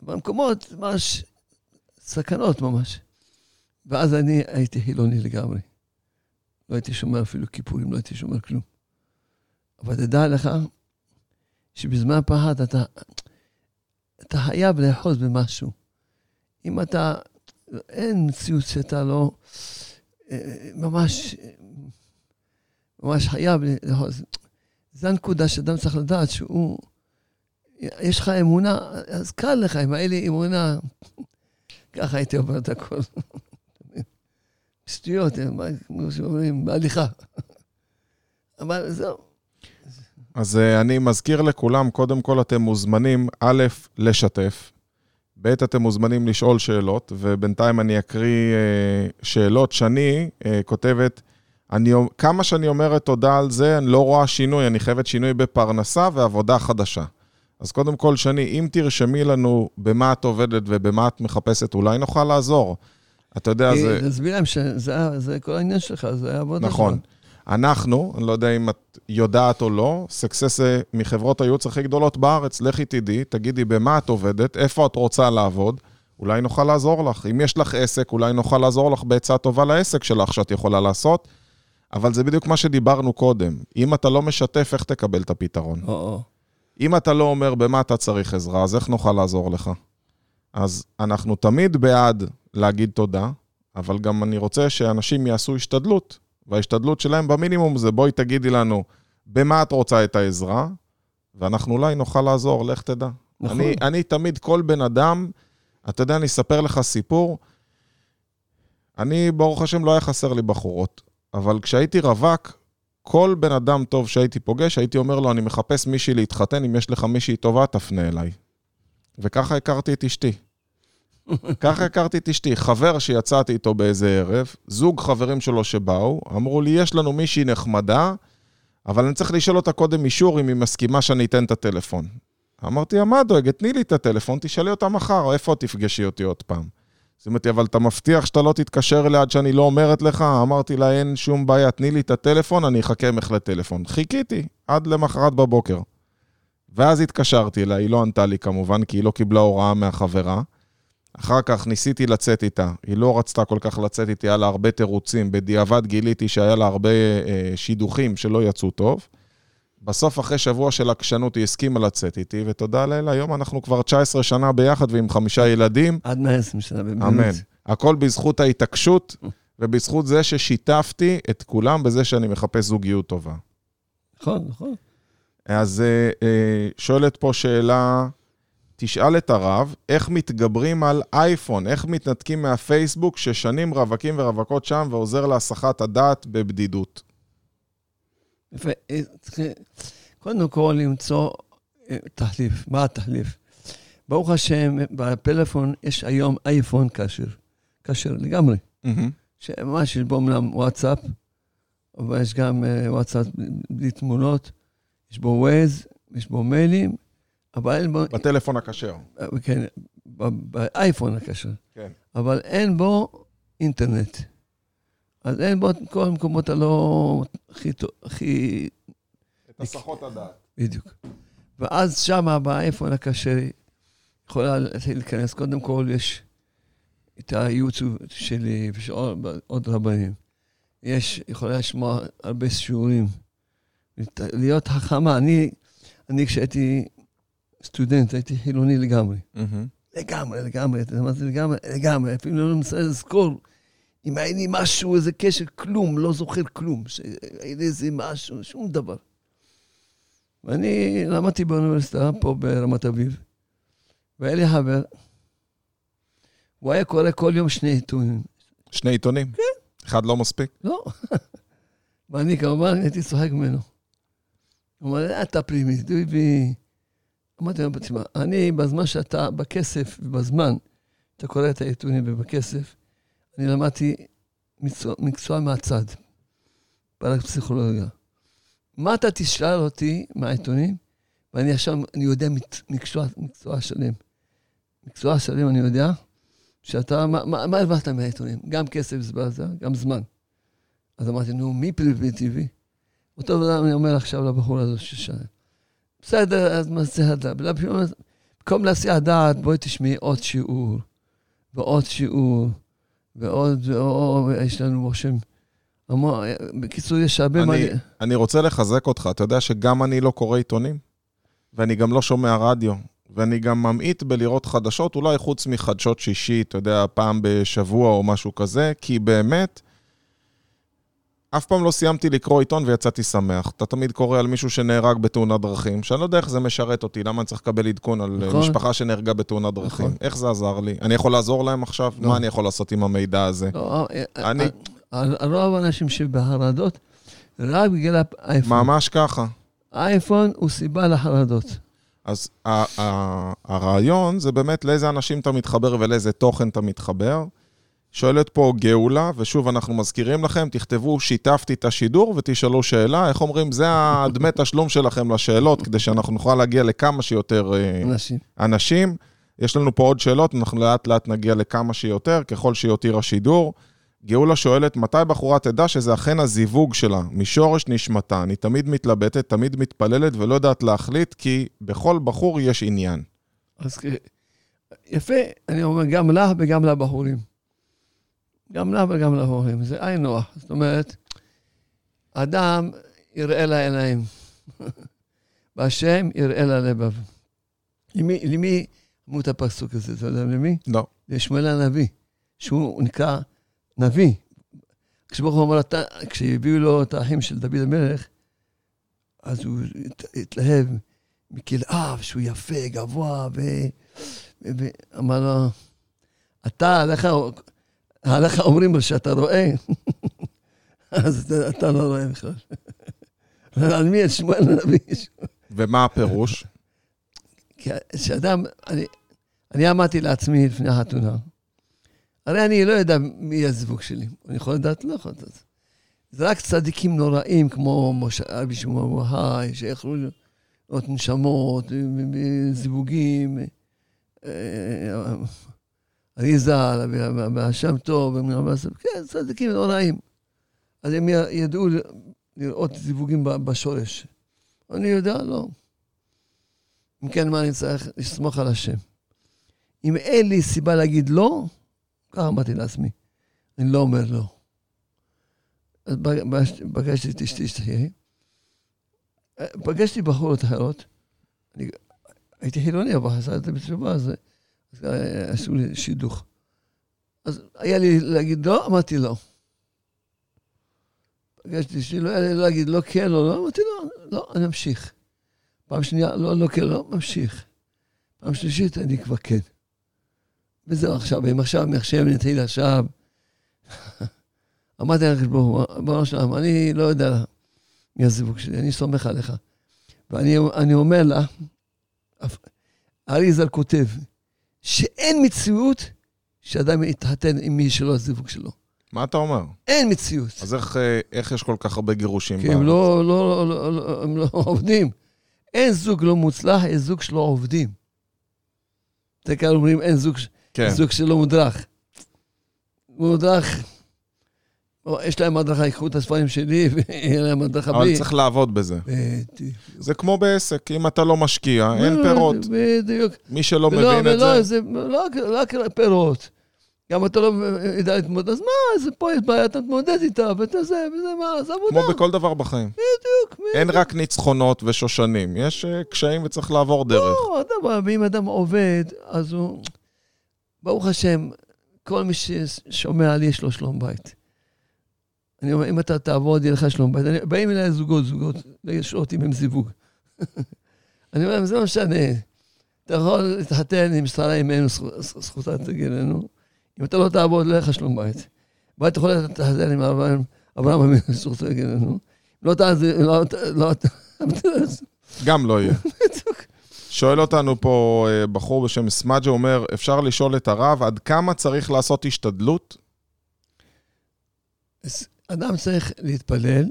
Speaker 2: במקומות, ממש, סכנות ממש. ואז אני הייתי חילוני לגמרי. לא הייתי שומר אפילו כיפורים, לא הייתי שומר כלום. אבל תדע לך שבזמן פחד אתה, אתה חייב לאחוז במשהו. אם אתה, אין מציאות שאתה לא אה, ממש, ממש חייב לאחוז. זו הנקודה שאדם צריך לדעת שהוא, יש לך אמונה, אז קל לך, אם היה לי אמונה, ככה הייתי עובר את הכל. שטויות, כמו שאומרים, בהליכה. אבל זהו.
Speaker 1: אז uh, אני מזכיר לכולם, קודם כל אתם מוזמנים, א', לשתף, ב', אתם מוזמנים לשאול שאלות, ובינתיים אני אקריא uh, שאלות. שני uh, כותבת, אני, כמה שאני אומרת תודה על זה, אני לא רואה שינוי, אני חייבת שינוי בפרנסה ועבודה חדשה. אז קודם כל, שני, אם תרשמי לנו במה את עובדת ובמה את מחפשת, אולי נוכל לעזור. אתה יודע, זה...
Speaker 2: תסביר להם שזה כל העניין שלך, זה עבודה
Speaker 1: נכון. שלך. אנחנו, אני לא יודע אם את יודעת או לא, סקסס מחברות הייעוץ הכי גדולות בארץ, לכי תדעי, תגידי במה את עובדת, איפה את רוצה לעבוד, אולי נוכל לעזור לך. אם יש לך עסק, אולי נוכל לעזור לך בעצה טובה לעסק שלך שאת יכולה לעשות, אבל זה בדיוק מה שדיברנו קודם. אם אתה לא משתף, איך תקבל את הפתרון?
Speaker 2: או-או.
Speaker 1: אם אתה לא אומר במה אתה צריך עזרה, אז איך נוכל לעזור לך? אז אנחנו תמיד בעד להגיד תודה, אבל גם אני רוצה שאנשים יעשו השתדלות, וההשתדלות שלהם במינימום זה בואי תגידי לנו במה את רוצה את העזרה, ואנחנו אולי נוכל לעזור, לך תדע. נכון. אני, אני תמיד, כל בן אדם, אתה יודע, אני אספר לך סיפור. אני, ברוך השם, לא היה חסר לי בחורות, אבל כשהייתי רווק, כל בן אדם טוב שהייתי פוגש, הייתי אומר לו, אני מחפש מישהי להתחתן, אם יש לך מישהי טובה, תפנה אליי. וככה הכרתי את אשתי. ככה הכרתי את אשתי. חבר שיצאתי איתו באיזה ערב, זוג חברים שלו שבאו, אמרו לי, יש לנו מישהי נחמדה, אבל אני צריך לשאול אותה קודם אישור אם היא מסכימה שאני אתן את הטלפון. אמרתי מה דואגת? תני לי את הטלפון, תשאלי אותה מחר, איפה תפגשי אותי עוד פעם? אז אמרתי, אבל אתה מבטיח שאתה לא תתקשר אליה עד שאני לא אומרת לך? אמרתי לה, אין שום בעיה, תני לי את הטלפון, אני אחכה ממך לטלפון. חיכיתי עד למחרת בבוקר. ואז התקשרתי אליה, היא לא ענתה לי כמובן, כי היא לא קיבלה הוראה מהחברה. אחר כך ניסיתי לצאת איתה, היא לא רצתה כל כך לצאת איתי, היה לה הרבה תירוצים. בדיעבד גיליתי שהיה לה הרבה אה, שידוכים שלא יצאו טוב. בסוף, אחרי שבוע של עקשנות, היא הסכימה לצאת איתי, ותודה לאל, היום אנחנו כבר 19 שנה ביחד ועם חמישה ילדים.
Speaker 2: עד 120 שנה, באמת.
Speaker 1: אמן. הכל בזכות ההתעקשות ובזכות זה ששיתפתי את כולם בזה שאני מחפש זוגיות טובה.
Speaker 2: נכון, נכון.
Speaker 1: אז אה, אה, שואלת פה שאלה תשאל את הרב איך מתגברים על אייפון, איך מתנתקים מהפייסבוק ששנים רווקים ורווקות שם ועוזר להסחת הדעת בבדידות.
Speaker 2: אה, קודם כל למצוא אה, תחליף. מה התחליף? ברוך השם, בפלאפון יש היום אייפון כשר. כשר לגמרי. שממש יש בו אמנם וואטסאפ, אבל יש גם אה, וואטסאפ בלי תמונות, יש בו ווייז, יש בו מיילים. אבל בו...
Speaker 1: בטלפון הכשר.
Speaker 2: כן, באייפון הכשר.
Speaker 1: כן.
Speaker 2: אבל אין בו אינטרנט. אז אין בו את כל המקומות הלא הכי... הכי...
Speaker 1: את הסחות הדעת.
Speaker 2: בדיוק. ואז שמה באייפון הכשר יכולה להיכנס, קודם כל יש את הייעוץ שלי ושל עוד רבנים. יש, יכולה לשמוע הרבה שיעורים. להיות חכמה. אני, אני כשהייתי סטודנט, הייתי חילוני לגמרי. לגמרי, לגמרי, אתה יודע מה זה לגמרי? לגמרי, אפילו לא מנסה לזכור אם היה לי משהו, איזה קשר, כלום, לא זוכר כלום. שהיה לי איזה משהו, שום דבר. ואני למדתי באוניברסיטה, פה ברמת אביב, והיה לי חבר, הוא היה קורא כל יום שני עיתונים.
Speaker 1: שני עיתונים?
Speaker 2: כן.
Speaker 1: אחד לא מספיק?
Speaker 2: לא. ואני כמובן הייתי צוחק ממנו. הוא אומר, אה, אתה פרימיטיבי. אמרתי להם, תשמע, אני, בזמן שאתה בכסף, ובזמן, אתה קורא את העיתונים ובכסף, אני למדתי מקצוע, מקצוע מהצד, פרק פסיכולוגיה. מה אתה תשאל אותי מהעיתונים, ואני עכשיו, אני יודע מקצוע, מקצוע שלם. מקצוע שלם אני יודע, שאתה, מה, מה, הרווחת מהעיתונים? גם כסף זבזה, גם זמן. אז אמרתי, נו, מי פרימיטיבי? אותו דבר אני אומר עכשיו לבחור הזה ששאל. בסדר, אז מה זה הדעת? במקום להסיע דעת, בואי תשמעי עוד שיעור, ועוד שיעור, ועוד, ועוד, יש לנו רושם. בקיצור, יש הרבה
Speaker 1: מה... אני רוצה לחזק אותך. אתה יודע שגם אני לא קורא עיתונים, ואני גם לא שומע רדיו, ואני גם ממעיט בלראות חדשות, אולי חוץ מחדשות שישי, אתה יודע, פעם בשבוע או משהו כזה, כי באמת, אף פעם לא סיימתי לקרוא עיתון ויצאתי שמח. אתה תמיד קורא על מישהו שנהרג בתאונת דרכים, שאני לא יודע איך זה משרת אותי, למה אני צריך לקבל עדכון על נכון. משפחה שנהרגה בתאונת דרכים. נכון. איך זה עזר לי? אני יכול לעזור להם עכשיו? לא. מה אני יכול לעשות עם המידע הזה? לא,
Speaker 2: אה, אה, אני... רוב האנשים שבחרדות, רק בגלל האייפון.
Speaker 1: ממש ככה.
Speaker 2: האייפון הוא סיבה לחרדות.
Speaker 1: אז הרעיון זה באמת לאיזה אנשים אתה מתחבר ולאיזה תוכן אתה מתחבר. שואלת פה גאולה, ושוב אנחנו מזכירים לכם, תכתבו שיתפתי את השידור ותשאלו שאלה, איך אומרים, זה הדמי תשלום שלכם לשאלות, כדי שאנחנו נוכל להגיע לכמה שיותר אה, אנשים. אנשים. יש לנו פה עוד שאלות, אנחנו לאט לאט נגיע לכמה שיותר, ככל שיותיר השידור. גאולה שואלת, מתי בחורה תדע שזה אכן הזיווג שלה, משורש נשמתה? אני תמיד מתלבטת, תמיד מתפללת ולא יודעת להחליט, כי בכל בחור יש עניין.
Speaker 2: אז יפה, אני אומר, גם לה וגם לבחורים. גם לה וגם לבחורים, זה עין נוח. זאת אומרת, אדם יראה לעיניים, והשם יראה ללבב. למי, למי אמרו את הפסוק הזה, אתה יודע למי?
Speaker 1: לא.
Speaker 2: לשמואל הנביא, שהוא נקרא... נביא. כשברוך הוא אמר, כשהביאו לו את האחים של דוד המלך, אז הוא התלהב מכלאיו, שהוא יפה, גבוה, ואמר לו, אתה, עליך, עליך אומרים לו שאתה רואה, אז אתה לא רואה בכלל. על מי את שמואל הנביא?
Speaker 1: ומה הפירוש?
Speaker 2: כשאדם, אני, אני אמרתי לעצמי לפני החתונה, הרי אני לא יודע מי הזיווג שלי. אני יכול לדעת? לא יכול לדעת. זה רק צדיקים נוראים כמו רבי שמעון אבוהי, שיכולו לראות נשמות, זיווגים, אריזה, והשם טוב, כן, צדיקים נוראים. אז הם ידעו לראות זיווגים בשורש. אני יודע, לא. אם כן, מה אני צריך? לסמוך על השם. אם אין לי סיבה להגיד לא, ככה אמרתי לעצמי, אני לא אומר לא. אז פגשתי את אשתי שתהיה, פגשתי בחורות אחרות, אני הייתי חילוני, אבל חזרתי בתשובה, אז עשו לי שידוך. אז היה לי להגיד לא, אמרתי לא. פגשתי אשתי, לא היה לי להגיד לא כן או לא, אמרתי לא, לא, אני אמשיך. פעם שנייה, לא, לא כן, לא, ממשיך. פעם שלישית, אני כבר כן. וזהו עכשיו, אם עכשיו, מעכשיו נתחיל עכשיו. אמרתי לקדוש ברוך הוא, שלם, אני לא יודע מי הזיווג שלי, אני סומך עליך. ואני אומר לה, אריזל כותב, שאין מציאות שאדם יתחתן עם מי שלא הזיווג שלו.
Speaker 1: מה אתה אומר?
Speaker 2: אין מציאות.
Speaker 1: אז איך, אה, איך יש כל כך הרבה גירושים
Speaker 2: בארץ? כי הם לא, לא, לא, לא, הם לא עובדים. אין זוג לא מוצלח, יש זוג שלא עובדים. זה כאלה אומרים, אין זוג... כן. זוג שלא מודרך. מודרך, יש להם הדרכה, ייקחו את הספרים שלי ויהיה להם הדרכה
Speaker 1: בלי. אבל צריך לעבוד בזה. זה כמו בעסק, אם אתה לא משקיע, אין פירות.
Speaker 2: בדיוק.
Speaker 1: מי שלא מבין את
Speaker 2: זה... זה לא רק פירות. גם אתה לא יודע להתמודד, אז מה, זה פה יש בעיה, אתה מתמודד איתה, ואתה זה, וזה מה, זה עבודה.
Speaker 1: כמו בכל דבר בחיים.
Speaker 2: בדיוק.
Speaker 1: אין רק ניצחונות ושושנים, יש אה, קשיים וצריך לעבור דרך.
Speaker 2: לא, דבר, ואם אדם עובד, אז הוא... ברוך השם, כל מי ששומע לי, יש לו שלום בית. אני אומר, אם אתה תעבוד, יהיה לך שלום בית. באים אליי זוגות, זוגות, לשאול אותי הם זיווג. אני אומר זה לא משנה. אתה יכול להתחתן עם שרה אימנו, זכותה תגיד לנו. אם אתה לא תעבוד, לא יהיה לך שלום בית. ואתה יכול להתחתן עם אברהם אבינו, זכותו תגיד לנו. לא תעזור, לא... לא
Speaker 1: גם לא יהיה. שואל אותנו פה אה, בחור בשם סמאג'ה, אומר, אפשר לשאול את הרב, עד כמה צריך לעשות השתדלות?
Speaker 2: אדם צריך להתפלל,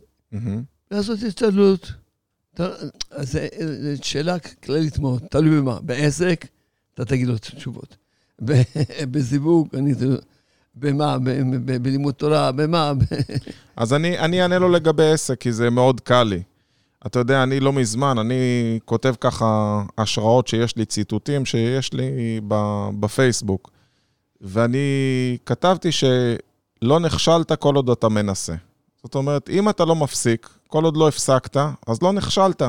Speaker 2: לעשות השתדלות. זו שאלה כללית מאוד, תלוי במה. בעסק, אתה תגיד לו תשובות. בזיווג, אני... במה? בלימוד תורה? במה?
Speaker 1: אז אני, אני אענה לו לגבי עסק, כי זה מאוד קל לי. אתה יודע, אני לא מזמן, אני כותב ככה השראות שיש לי, ציטוטים שיש לי בפייסבוק. ואני כתבתי שלא נכשלת כל עוד אתה מנסה. זאת אומרת, אם אתה לא מפסיק, כל עוד לא הפסקת, אז לא נכשלת.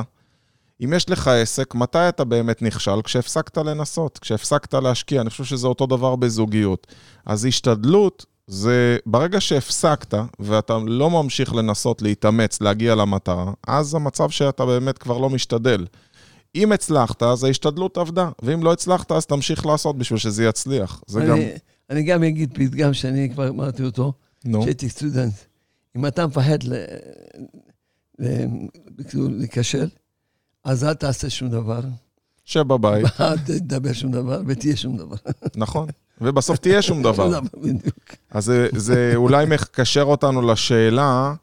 Speaker 1: אם יש לך עסק, מתי אתה באמת נכשל? כשהפסקת לנסות, כשהפסקת להשקיע. אני חושב שזה אותו דבר בזוגיות. אז השתדלות זה ברגע שהפסקת ואתה לא ממשיך לנסות להתאמץ, להגיע למטרה, אז המצב שאתה באמת כבר לא משתדל. אם הצלחת, אז ההשתדלות עבדה, ואם לא הצלחת, אז תמשיך לעשות בשביל שזה יצליח. זה גם...
Speaker 2: אני גם אגיד פתגם שאני כבר אמרתי אותו, כשהייתי סטודנט. אם אתה מפחד. ל... להיכשל, אז אל תעשה שום דבר.
Speaker 1: שב בבית.
Speaker 2: אל תדבר שום דבר ותהיה שום דבר.
Speaker 1: נכון, ובסוף תהיה שום דבר. אז זה, זה אולי מקשר אותנו לשאלה,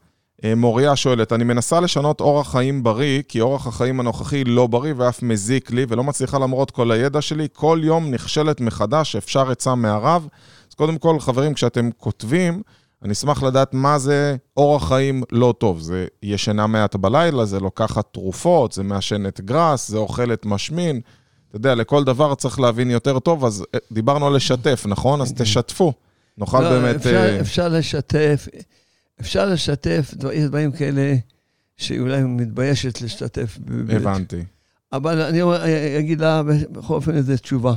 Speaker 1: מוריה שואלת, אני מנסה לשנות אורח חיים בריא, כי אורח החיים הנוכחי לא בריא ואף מזיק לי, ולא מצליחה למרות כל הידע שלי. כל יום נכשלת מחדש, אפשר עצה מהרב. אז קודם כל, חברים, כשאתם כותבים, אני אשמח לדעת מה זה אורח חיים לא טוב. זה ישנה מעט בלילה, זה לוקחת תרופות, זה מעשנת גראס, זה אוכלת משמין. אתה יודע, לכל דבר צריך להבין יותר טוב, אז אה, דיברנו על לשתף, נכון? אז תשתפו. נוכל לא, באמת...
Speaker 2: אפשר, uh... אפשר לשתף, אפשר לשתף דברים, דברים כאלה שאולי מתביישת להשתתף.
Speaker 1: הבנתי.
Speaker 2: אבל אני אגיד לה בכל אופן איזו תשובה.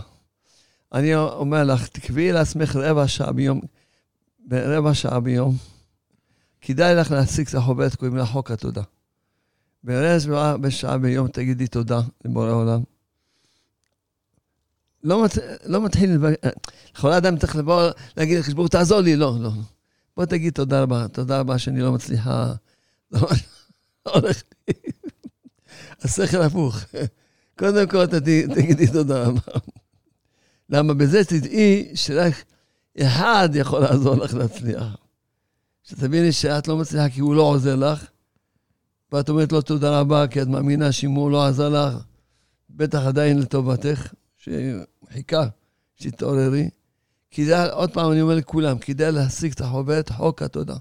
Speaker 2: אני אומר לך, תקבעי לעצמך רבע שעה ביום. ברבע שעה ביום, כדאי לך להשיג את החוברת, קוראים לה חוק התודה. ברבע שעה ביום תגידי תודה לבורא עולם. לא, מת, לא מתחיל, לכל אדם צריך לבוא, להגיד לחשבון, תעזור לי, לא, לא. בוא תגיד תודה רבה, תודה רבה שאני לא מצליחה, לא הולך לי. השכל הפוך. קודם כל תגידי תודה רבה. למה בזה תדעי שרק אחד יכול לעזור לך להצליח. שתביני שאת לא מצליחה כי הוא לא עוזר לך, ואת אומרת לו תודה רבה, כי את מאמינה שאם הוא לא עזר לך, בטח עדיין לטובתך, שחיכה שתתעוררי. כדאי, עוד פעם אני אומר לכולם, כדאי להשיג את החוברת חוק התודה.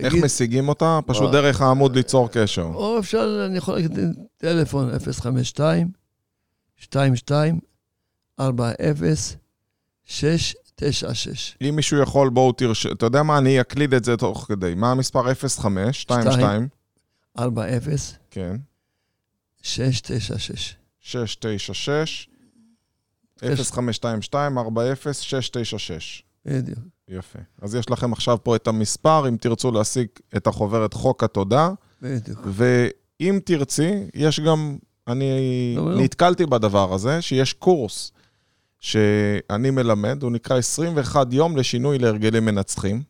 Speaker 1: איך תגיד, משיגים אותה? פשוט או, דרך העמוד ליצור קשר.
Speaker 2: או אפשר, אני יכול להגיד טלפון 052 22 40 6 9, 6.
Speaker 1: אם מישהו יכול, בואו תרש... אתה יודע מה, אני אקליד את זה תוך כדי. מה המספר 05, 22?
Speaker 2: 4, 0.
Speaker 1: כן.
Speaker 2: 6, 9, 6.
Speaker 1: 6, 9, 6. 0522 40 696.
Speaker 2: בדיוק.
Speaker 1: יפה. אז יש לכם עכשיו פה את המספר, אם תרצו להשיג את החוברת חוק התודה.
Speaker 2: בדיוק.
Speaker 1: ואם תרצי, יש גם, אני לא, לא. נתקלתי בדבר הזה, שיש קורס שאני מלמד, הוא נקרא 21 יום לשינוי להרגלים מנצחים.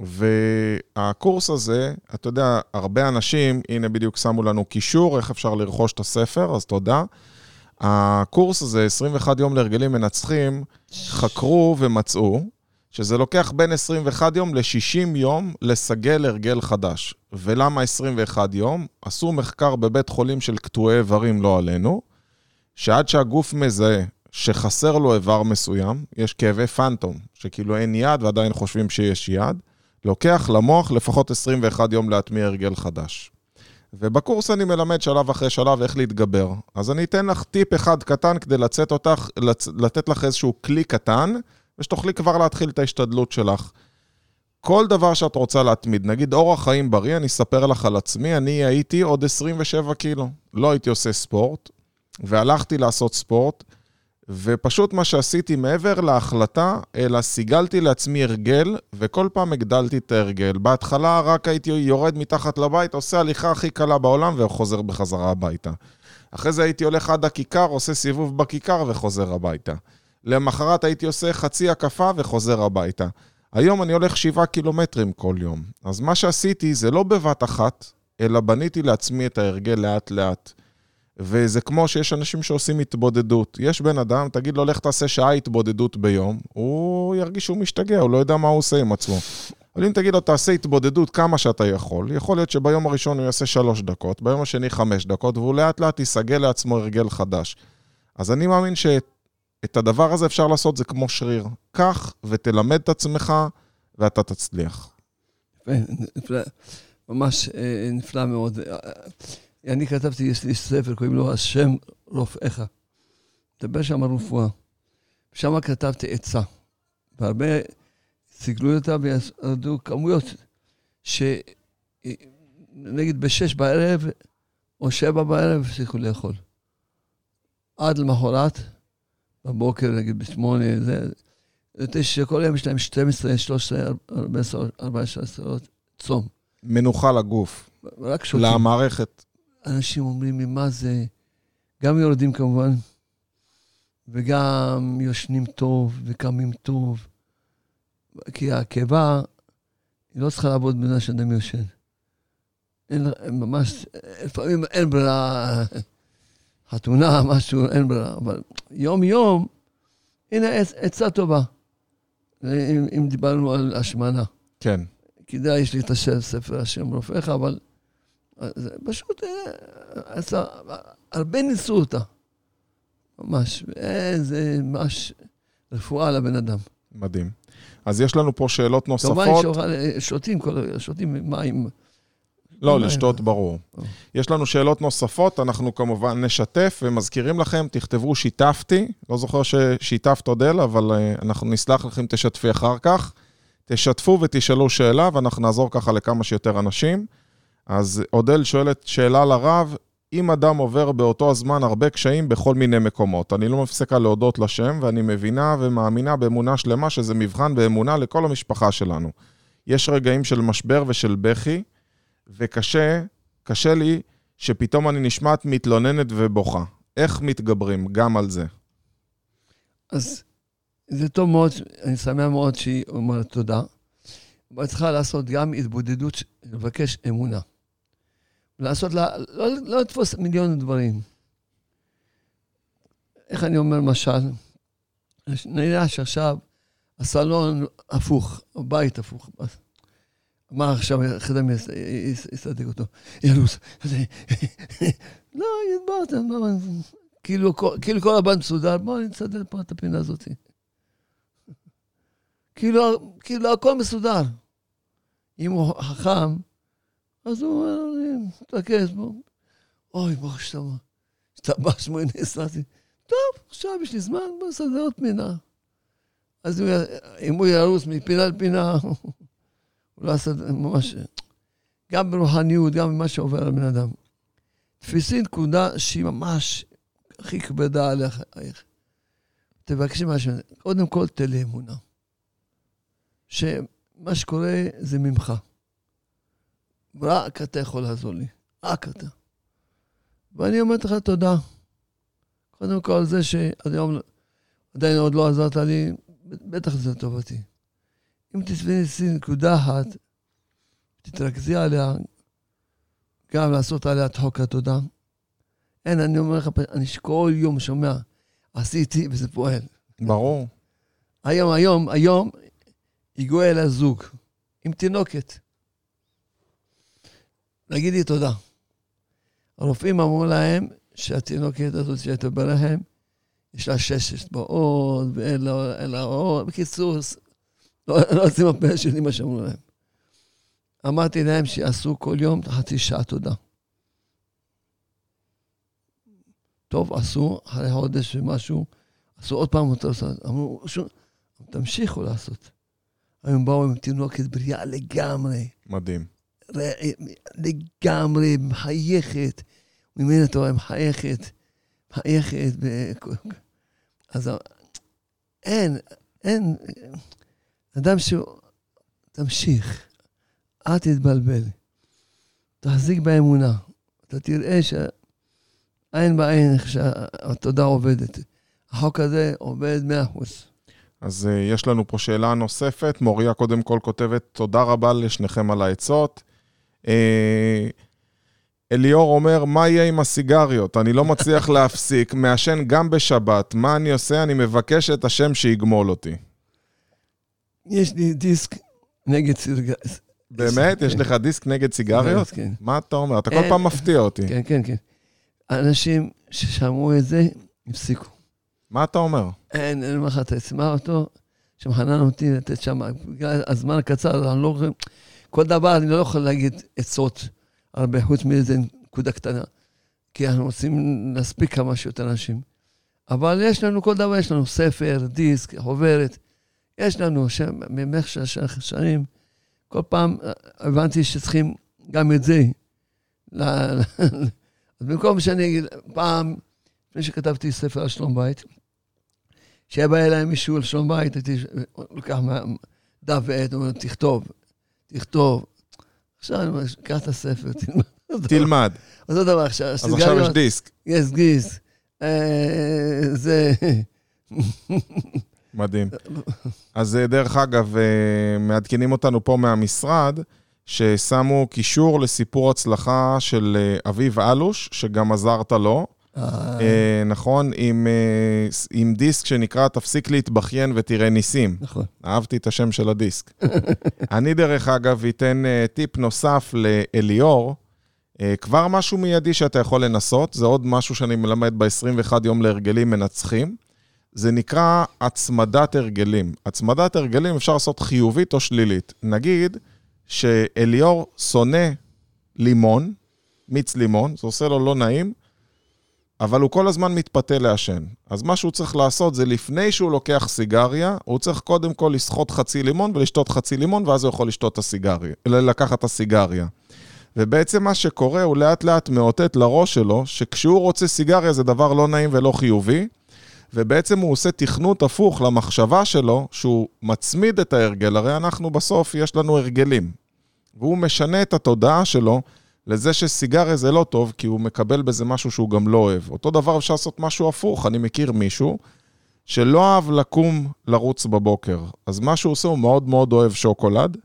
Speaker 1: והקורס הזה, אתה יודע, הרבה אנשים, הנה בדיוק שמו לנו קישור, איך אפשר לרכוש את הספר, אז תודה. הקורס הזה, 21 יום להרגלים מנצחים, חקרו ומצאו שזה לוקח בין 21 יום ל-60 יום לסגל הרגל חדש. ולמה 21 יום? עשו מחקר בבית חולים של קטועי איברים, לא עלינו, שעד שהגוף מזהה שחסר לו איבר מסוים, יש כאבי פנטום, שכאילו אין יד ועדיין חושבים שיש יד, לוקח למוח לפחות 21 יום להטמיע הרגל חדש. ובקורס אני מלמד שלב אחרי שלב איך להתגבר. אז אני אתן לך טיפ אחד קטן כדי לצאת אותך, לצ... לתת לך איזשהו כלי קטן, ושתוכלי כבר להתחיל את ההשתדלות שלך. כל דבר שאת רוצה להתמיד, נגיד אורח חיים בריא, אני אספר לך על עצמי, אני הייתי עוד 27 קילו. לא הייתי עושה ספורט, והלכתי לעשות ספורט. ופשוט מה שעשיתי מעבר להחלטה, אלא סיגלתי לעצמי הרגל, וכל פעם הגדלתי את ההרגל. בהתחלה רק הייתי יורד מתחת לבית, עושה הליכה הכי קלה בעולם וחוזר בחזרה הביתה. אחרי זה הייתי הולך עד הכיכר, עושה סיבוב בכיכר וחוזר הביתה. למחרת הייתי עושה חצי הקפה וחוזר הביתה. היום אני הולך שבעה קילומטרים כל יום. אז מה שעשיתי זה לא בבת אחת, אלא בניתי לעצמי את ההרגל לאט-לאט. וזה כמו שיש אנשים שעושים התבודדות. יש בן אדם, תגיד לו, לך תעשה שעה התבודדות ביום, הוא ירגיש שהוא משתגע, הוא לא יודע מה הוא עושה עם עצמו. אבל אם תגיד לו, תעשה התבודדות כמה שאתה יכול, יכול להיות שביום הראשון הוא יעשה שלוש דקות, ביום השני חמש דקות, והוא לאט לאט יסגל לעצמו הרגל חדש. אז אני מאמין שאת הדבר הזה אפשר לעשות, זה כמו שריר. קח ותלמד את עצמך, ואתה תצליח.
Speaker 2: ממש אה, נפלא מאוד. אני כתבתי, יש לי ספר, קוראים לו השם רופאיך. מדבר שם על רפואה. שם כתבתי עצה. והרבה סיגלו אותה וירדו כמויות שנגיד בשש בערב או שבע בערב הפסיקו לאכול. עד למחרת, בבוקר, נגיד בשמונה, זה, זה שכל יום יש להם 12, 13, 14, 14 שעות צום.
Speaker 1: מנוחה לגוף.
Speaker 2: רק שותים.
Speaker 1: למערכת.
Speaker 2: אנשים אומרים לי, מה זה? גם יורדים כמובן, וגם יושנים טוב וקמים טוב. כי הקיבה, היא לא צריכה לעבוד במה שאדם יושן. אין, ממש, לפעמים אין ברירה, חתונה, משהו, אין ברירה, אבל יום-יום, הנה עצה טובה. אם, אם דיברנו על השמנה.
Speaker 1: כן.
Speaker 2: כדאי, יש לי את השם, ספר השם רופאיך, אבל זה פשוט, עצה, הרבה ניסו אותה. ממש, זה ממש רפואה לבן אדם.
Speaker 1: מדהים. אז יש לנו פה שאלות נוספות.
Speaker 2: כמובן שותים, שותים מים.
Speaker 1: לא, לשתות ברור. יש לנו שאלות נוספות, אנחנו כמובן נשתף ומזכירים לכם, תכתבו שיתפתי, לא זוכר ששיתפת אודל, אבל אה, אנחנו נסלח לכם, תשתפי אחר כך. תשתפו ותשאלו שאלה, ואנחנו נעזור ככה לכמה שיותר אנשים. אז אודל שואלת שאלה לרב, אם אדם עובר באותו הזמן הרבה קשיים בכל מיני מקומות. אני לא מפסיקה להודות לשם, ואני מבינה ומאמינה באמונה שלמה שזה מבחן באמונה לכל המשפחה שלנו. יש רגעים של משבר ושל בכי, וקשה, קשה לי שפתאום אני נשמעת מתלוננת ובוכה. איך מתגברים גם על זה?
Speaker 2: אז זה טוב מאוד, אני שמח מאוד שהיא אומרת תודה. אבל צריכה לעשות גם התבודדות, לבקש אמונה. לעשות לה, לא, לא לתפוס מיליון דברים. איך אני אומר משל? נראה שעכשיו הסלון הפוך, הבית הפוך. מה עכשיו, חדם יסדק אותו, ילוס. לא, ידברת, כאילו, כאילו כל הבן מסודר, בוא נסדר פה את הפינה הזאת. כאילו, כאילו הכל מסודר. אם הוא חכם, אז הוא אומר לי, תתרכז בו. אוי, ברוך השתמה. השתבח שמואל נסעתי. טוב, עכשיו יש לי זמן, בוא נסדר עוד פינה. אז אם הוא ירוץ מפינה לפינה, הוא לא עשה ממש... גם ברוחניות, גם במה שעובר על בן אדם. תפיסי נקודה שהיא ממש הכי כבדה עליך. תבקשי משהו. קודם כל, תן לי אמונה. שמה שקורה זה ממך. רק אתה יכול לעזור לי, רק אתה. ואני אומרת לך תודה. קודם כל, זה שעד היום עדיין עוד לא עזרת לי, בטח זה לטובתי. אם תתפסי נקודה אחת, תתרכזי עליה, גם לעשות עליה את חוק התודה. אין, אני אומר לך, אני כל יום שומע, עשיתי וזה פועל.
Speaker 1: ברור.
Speaker 2: היום, היום, היום, הגיעו אל הזוג עם תינוקת. להגיד לי תודה. הרופאים אמרו להם שהתינוקת הזאת שהייתה ברחם, יש לה שש אצבעות ואין לה אור. בקיצור, לא, לא עושים הפה שלי מה שאמרו להם. אמרתי להם שיעשו כל יום חצי שעה תודה. טוב, עשו, אחרי חודש ומשהו, עשו עוד פעם אותו, אמרו, תמשיכו לעשות. היום באו עם תינוקת בריאה לגמרי.
Speaker 1: מדהים.
Speaker 2: לגמרי מחייכת. ממנה אתה רואה מחייכת, מחייכת. אז אין, אין, אדם שהוא... תמשיך, אל תתבלבל. תחזיק באמונה. אתה תראה שעין בעין איך שהתודה עובדת. החוק הזה עובד מאה אחוז.
Speaker 1: אז uh, יש לנו פה שאלה נוספת. מוריה קודם כל כותבת, תודה רבה לשניכם על העצות. Uh, אליאור אומר, מה יהיה עם הסיגריות? אני לא מצליח להפסיק, מעשן גם בשבת. מה אני עושה? אני מבקש את השם שיגמול אותי.
Speaker 2: יש לי דיסק נגד סיגריות.
Speaker 1: באמת? יש לך דיסק נגד סיגריות?
Speaker 2: כן.
Speaker 1: מה אתה אומר? אתה כל
Speaker 2: אין-
Speaker 1: פעם מפתיע אותי.
Speaker 2: כן, כן, כן. אנשים ששמעו את זה, הפסיקו.
Speaker 1: מה אתה אומר?
Speaker 2: אין, אין לך, תשמע אותו, שמחנן אותי לתת שם, בגלל הזמן הקצר, אני לא כל דבר אני לא יכול להגיד עצות הרבה, חוץ מאיזה נקודה קטנה, כי אנחנו רוצים להספיק כמה שיותר אנשים. אבל יש לנו כל דבר, יש לנו ספר, דיסק, חוברת, יש לנו, במשך שנים, כל פעם אה, הבנתי שצריכים גם את זה. אז במקום שאני אגיד, פעם, לפני שכתבתי ספר על שלום בית, כשהיה בא אליי מישהו על שלום בית, הייתי לוקח דף ועט, אומר, תכתוב, תכתוב. עכשיו אני קח את הספר, תלמד.
Speaker 1: תלמד.
Speaker 2: אותו דבר עכשיו,
Speaker 1: אז עכשיו יש דיסק.
Speaker 2: יש גיס. אה, זה...
Speaker 1: מדהים. אז אה, דרך אגב, אה, מעדכנים אותנו פה מהמשרד, ששמו קישור לסיפור הצלחה של אביב אלוש, שגם עזרת לו, נכון? עם, אה, עם דיסק שנקרא תפסיק להתבכיין ותראה ניסים.
Speaker 2: נכון.
Speaker 1: אהבתי את השם של הדיסק. אני, דרך אגב, אתן אה, טיפ נוסף לאליאור. אה, כבר משהו מיידי שאתה יכול לנסות, זה עוד משהו שאני מלמד ב-21 יום להרגלים מנצחים. זה נקרא הצמדת הרגלים. הצמדת הרגלים אפשר לעשות חיובית או שלילית. נגיד שאליאור שונא לימון, מיץ לימון, זה עושה לו לא נעים, אבל הוא כל הזמן מתפתה לעשן. אז מה שהוא צריך לעשות זה לפני שהוא לוקח סיגריה, הוא צריך קודם כל לסחוט חצי לימון ולשתות חצי לימון, ואז הוא יכול לשתות את הסיגריה, לקחת את הסיגריה. ובעצם מה שקורה, הוא לאט לאט מאותת לראש שלו, שכשהוא רוצה סיגריה זה דבר לא נעים ולא חיובי, ובעצם הוא עושה תכנות הפוך למחשבה שלו, שהוא מצמיד את ההרגל, הרי אנחנו בסוף, יש לנו הרגלים. והוא משנה את התודעה שלו לזה שסיגריה זה לא טוב, כי הוא מקבל בזה משהו שהוא גם לא אוהב. אותו דבר אפשר לעשות משהו הפוך. אני מכיר מישהו שלא אהב לקום לרוץ בבוקר. אז מה שהוא עושה, הוא מאוד מאוד אוהב שוקולד.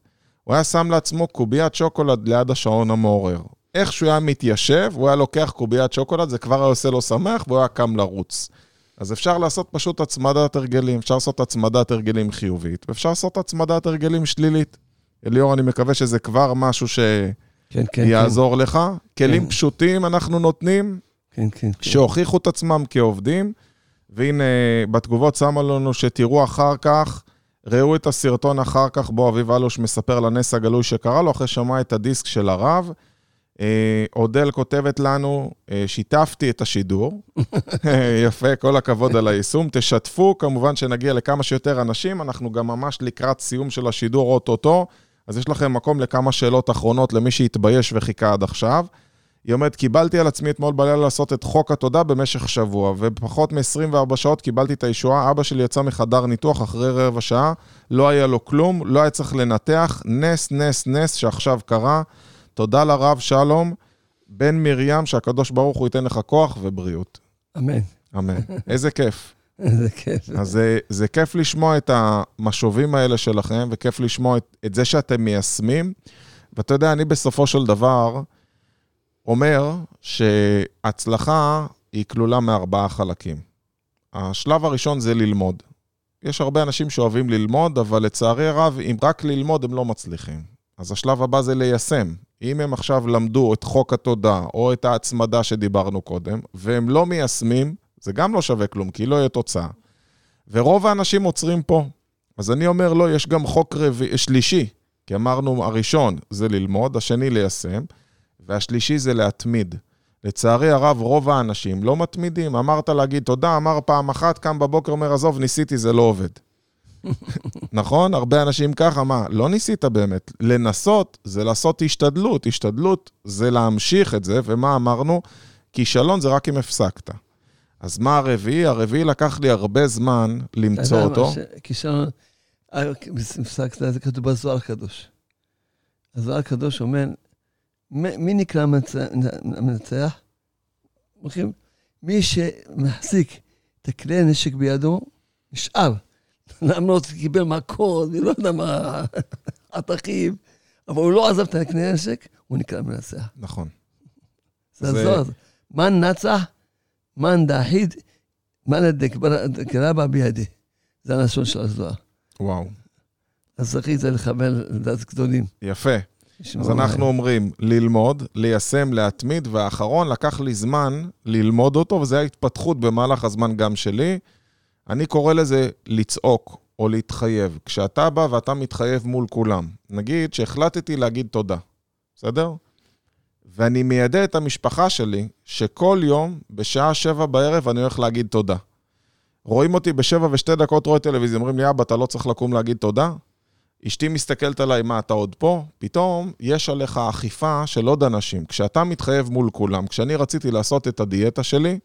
Speaker 1: הוא היה שם לעצמו קוביית שוקולד ליד השעון המעורר. איך שהוא היה מתיישב, הוא היה לוקח קוביית שוקולד, זה כבר היה עושה לו שמח, והוא היה קם לרוץ. אז אפשר לעשות פשוט הצמדת הרגלים, אפשר לעשות הצמדת הרגלים חיובית, ואפשר לעשות הצמדת הרגלים שלילית. אליאור, אני מקווה שזה כבר משהו
Speaker 2: כן, כן.
Speaker 1: שיעזור לך. כלים
Speaker 2: כן.
Speaker 1: פשוטים אנחנו נותנים,
Speaker 2: כן, כן. כן.
Speaker 1: שהוכיחו את עצמם כעובדים, והנה, בתגובות שמה לנו שתראו אחר כך, ראו את הסרטון אחר כך, בו אביב אלוש מספר על הנס הגלוי שקרה לו, אחרי שמע את הדיסק של הרב. אה, אודל כותבת לנו, אה, שיתפתי את השידור. יפה, כל הכבוד על היישום. תשתפו, כמובן שנגיע לכמה שיותר אנשים, אנחנו גם ממש לקראת סיום של השידור אוטוטו, אז יש לכם מקום לכמה שאלות אחרונות למי שהתבייש וחיכה עד עכשיו. היא אומרת, קיבלתי על עצמי אתמול בלילה לעשות את חוק התודה במשך שבוע, ובפחות מ-24 שעות קיבלתי את הישועה. אבא שלי יצא מחדר ניתוח אחרי רבע שעה, לא היה לו כלום, לא היה צריך לנתח. נס, נס, נס שעכשיו קרה. תודה לרב שלום, בן מרים, שהקדוש ברוך הוא ייתן לך כוח ובריאות.
Speaker 2: אמן.
Speaker 1: אמן. איזה כיף.
Speaker 2: איזה כיף.
Speaker 1: אז זה, זה כיף לשמוע את המשובים האלה שלכם, וכיף לשמוע את, את זה שאתם מיישמים. ואתה יודע, אני בסופו של דבר אומר שהצלחה היא כלולה מארבעה חלקים. השלב הראשון זה ללמוד. יש הרבה אנשים שאוהבים ללמוד, אבל לצערי הרב, אם רק ללמוד הם לא מצליחים. אז השלב הבא זה ליישם. אם הם עכשיו למדו את חוק התודה, או את ההצמדה שדיברנו קודם, והם לא מיישמים, זה גם לא שווה כלום, כי לא יהיה תוצאה. ורוב האנשים עוצרים פה. אז אני אומר, לא, יש גם חוק רביעי, שלישי, כי אמרנו, הראשון זה ללמוד, השני ליישם, והשלישי זה להתמיד. לצערי הרב, רוב האנשים לא מתמידים. אמרת להגיד תודה, אמר פעם אחת, קם בבוקר, אומר, עזוב, ניסיתי, זה לא עובד. נכון? הרבה אנשים ככה, מה, לא ניסית באמת. לנסות זה לעשות השתדלות. השתדלות זה להמשיך את זה, ומה אמרנו? כישלון זה רק אם הפסקת. אז מה הרביעי? הרביעי לקח לי הרבה זמן למצוא אותו.
Speaker 2: כישלון, אה, הפסקת, זה כתוב בזוהר הקדוש. הזוהר הקדוש אומר, מי נקרא מנצ- מנצח? מי שמחזיק את הכלי הנשק בידו, נשאר. למרות שקיבל מכות, אני לא יודע מה, חתכים, אבל הוא לא עזב את הכלי הנשק, הוא נקרא מנצח.
Speaker 1: נכון.
Speaker 2: זה הזוהר. מן נצח, מן דחיד, מן הדקרבה בידי. זה הלשון של הזוהר.
Speaker 1: וואו.
Speaker 2: הזכית זה לכוון לדעת גדולים.
Speaker 1: יפה. אז אנחנו אומרים, ללמוד, ליישם, להתמיד, והאחרון, לקח לי זמן ללמוד אותו, וזו ההתפתחות במהלך הזמן גם שלי. אני קורא לזה לצעוק או להתחייב. כשאתה בא ואתה מתחייב מול כולם, נגיד שהחלטתי להגיד תודה, בסדר? ואני מיידע את המשפחה שלי שכל יום, בשעה שבע בערב, אני הולך להגיד תודה. רואים אותי בשבע ושתי דקות רואה טלוויזיה, אומרים לי, אבא, אתה לא צריך לקום להגיד תודה? אשתי מסתכלת עליי, מה, אתה עוד פה? פתאום יש עליך אכיפה של עוד אנשים. כשאתה מתחייב מול כולם, כשאני רציתי לעשות את הדיאטה שלי,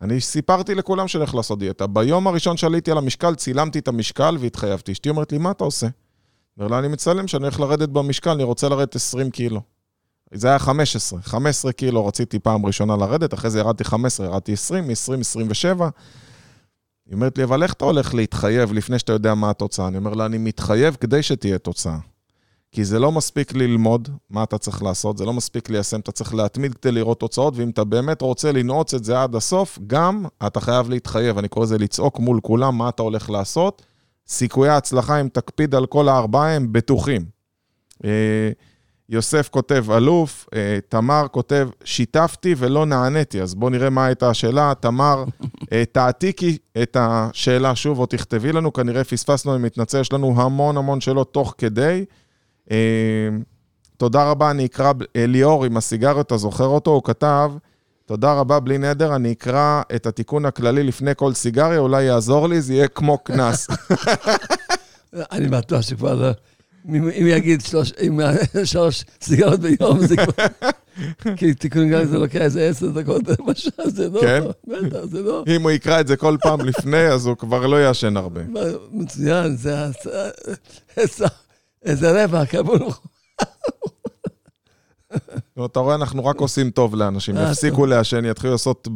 Speaker 1: אני סיפרתי לכולם שאני הולך לעשות דיאטה. ביום הראשון שעליתי על המשקל, צילמתי את המשקל והתחייבתי. אשתי אומרת לי, מה אתה עושה? אומר לה, אני מצלם שאני הולך לרדת במשקל, אני רוצה לרדת 20 קילו. זה היה 15. 15 קילו רציתי פעם ראשונה לרדת, אחרי זה ירדתי 15, ירדתי 20, מ-20, 27. היא אומרת לי, אבל איך אתה הולך להתחייב לפני שאתה יודע מה התוצאה? אני אומר לה, אני מתחייב כדי שתהיה תוצאה. כי זה לא מספיק ללמוד מה אתה צריך לעשות, זה לא מספיק ליישם, אתה צריך להתמיד כדי לראות תוצאות, ואם אתה באמת רוצה לנעוץ את זה עד הסוף, גם אתה חייב להתחייב. אני קורא לזה לצעוק מול כולם מה אתה הולך לעשות. סיכויי ההצלחה, אם תקפיד על כל הארבעה, הם בטוחים. אה, יוסף כותב אלוף, אה, תמר כותב שיתפתי ולא נעניתי, אז בואו נראה מה הייתה השאלה. תמר, אה, תעתיקי את השאלה שוב או תכתבי לנו, כנראה פספסנו, אני מתנצל, יש לנו המון המון שאלות תוך כדי. אה, תודה רבה, אני אקרא, ליאור עם הסיגריות, אתה זוכר אותו? הוא כתב, תודה רבה, בלי נדר, אני אקרא את התיקון הכללי לפני כל סיגריה, אולי יעזור לי, זה יהיה כמו קנס.
Speaker 2: אני בטוח שכבר לא... אם יגיד שלוש סיגרות ביום, זה כבר... כי תיקון גל זה לוקח איזה עשר דקות, למשל, זה לא...
Speaker 1: כן? בטח, זה לא... אם הוא יקרא את זה כל פעם לפני, אז הוא כבר לא יעשן הרבה.
Speaker 2: מצוין, זה... איזה רבע, כמובן.
Speaker 1: אתה רואה, אנחנו רק עושים טוב לאנשים. אה, יפסיקו לעשן, יתחילו לעשות,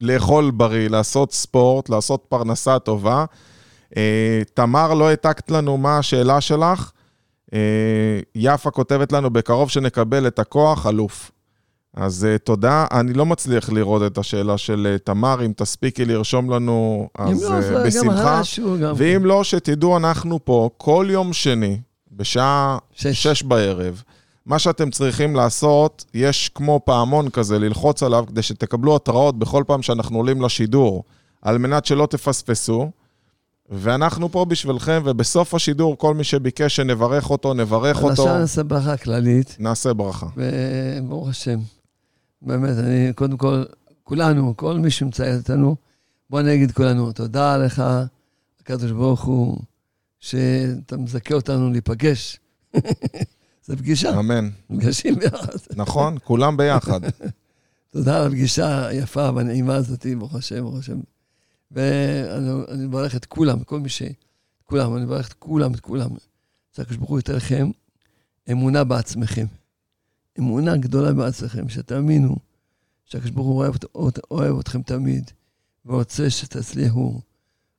Speaker 1: לאכול בריא, לעשות ספורט, לעשות פרנסה טובה. אה, תמר, לא העתקת לנו מה השאלה שלך. אה, יפה כותבת לנו, בקרוב שנקבל את הכוח, אלוף. אז uh, תודה. אני לא מצליח לראות את השאלה של uh, תמר, אם תספיקי לרשום לנו, אז לא, בשמחה. גם ואם לא, שתדעו, אנחנו פה כל יום שני, בשעה שש. שש בערב. מה שאתם צריכים לעשות, יש כמו פעמון כזה, ללחוץ עליו, כדי שתקבלו התראות בכל פעם שאנחנו עולים לשידור, על מנת שלא תפספסו. ואנחנו פה בשבילכם, ובסוף השידור, כל מי שביקש שנברך אותו, נברך אותו.
Speaker 2: עכשיו נעשה ברכה כללית.
Speaker 1: נעשה ברכה.
Speaker 2: וברוך השם. באמת, אני, קודם כל, כולנו, כל מי שנמצא איתנו, בוא נגיד כולנו, תודה לך, הקדוש ברוך הוא, שאתה מזכה אותנו להיפגש. זה פגישה.
Speaker 1: אמן.
Speaker 2: נפגשים ביחד.
Speaker 1: נכון, כולם ביחד.
Speaker 2: תודה על הפגישה היפה והנעימה הזאת, ברוך השם, ברוך השם. ואני מברך את כולם, כל מי ש... כולם, אני מברך את כולם, את כולם. שהקדוש ברוך הוא ייתן לכם אמונה בעצמכם. אמונה גדולה בעצמכם, שתאמינו שהקדוש ברוך הוא אוהב, אוהב אתכם תמיד, ורוצה שתצליחו,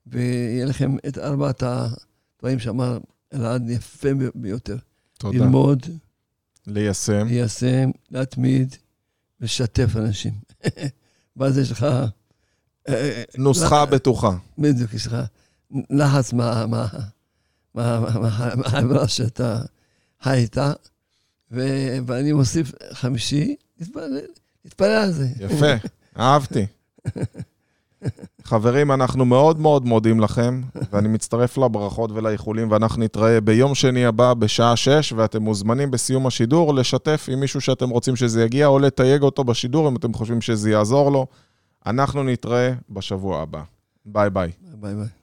Speaker 2: ויהיה לכם את ארבעת הדברים שאמר אלעד יפה ביותר.
Speaker 1: תודה.
Speaker 2: ללמוד,
Speaker 1: ליישם,
Speaker 2: ליישם, להתמיד, לשתף אנשים. ואז יש לך
Speaker 1: נוסחה בטוחה.
Speaker 2: בדיוק, יש לך לחץ מהחברה שאתה חי איתה, ואני מוסיף חמישי, נתפלל על זה.
Speaker 1: יפה, אהבתי. חברים, אנחנו מאוד מאוד מודים לכם, ואני מצטרף לברכות ולאיחולים, ואנחנו נתראה ביום שני הבא בשעה 6, ואתם מוזמנים בסיום השידור לשתף עם מישהו שאתם רוצים שזה יגיע, או לתייג אותו בשידור אם אתם חושבים שזה יעזור לו. אנחנו נתראה בשבוע הבא. ביי ביי.
Speaker 2: ביי ביי.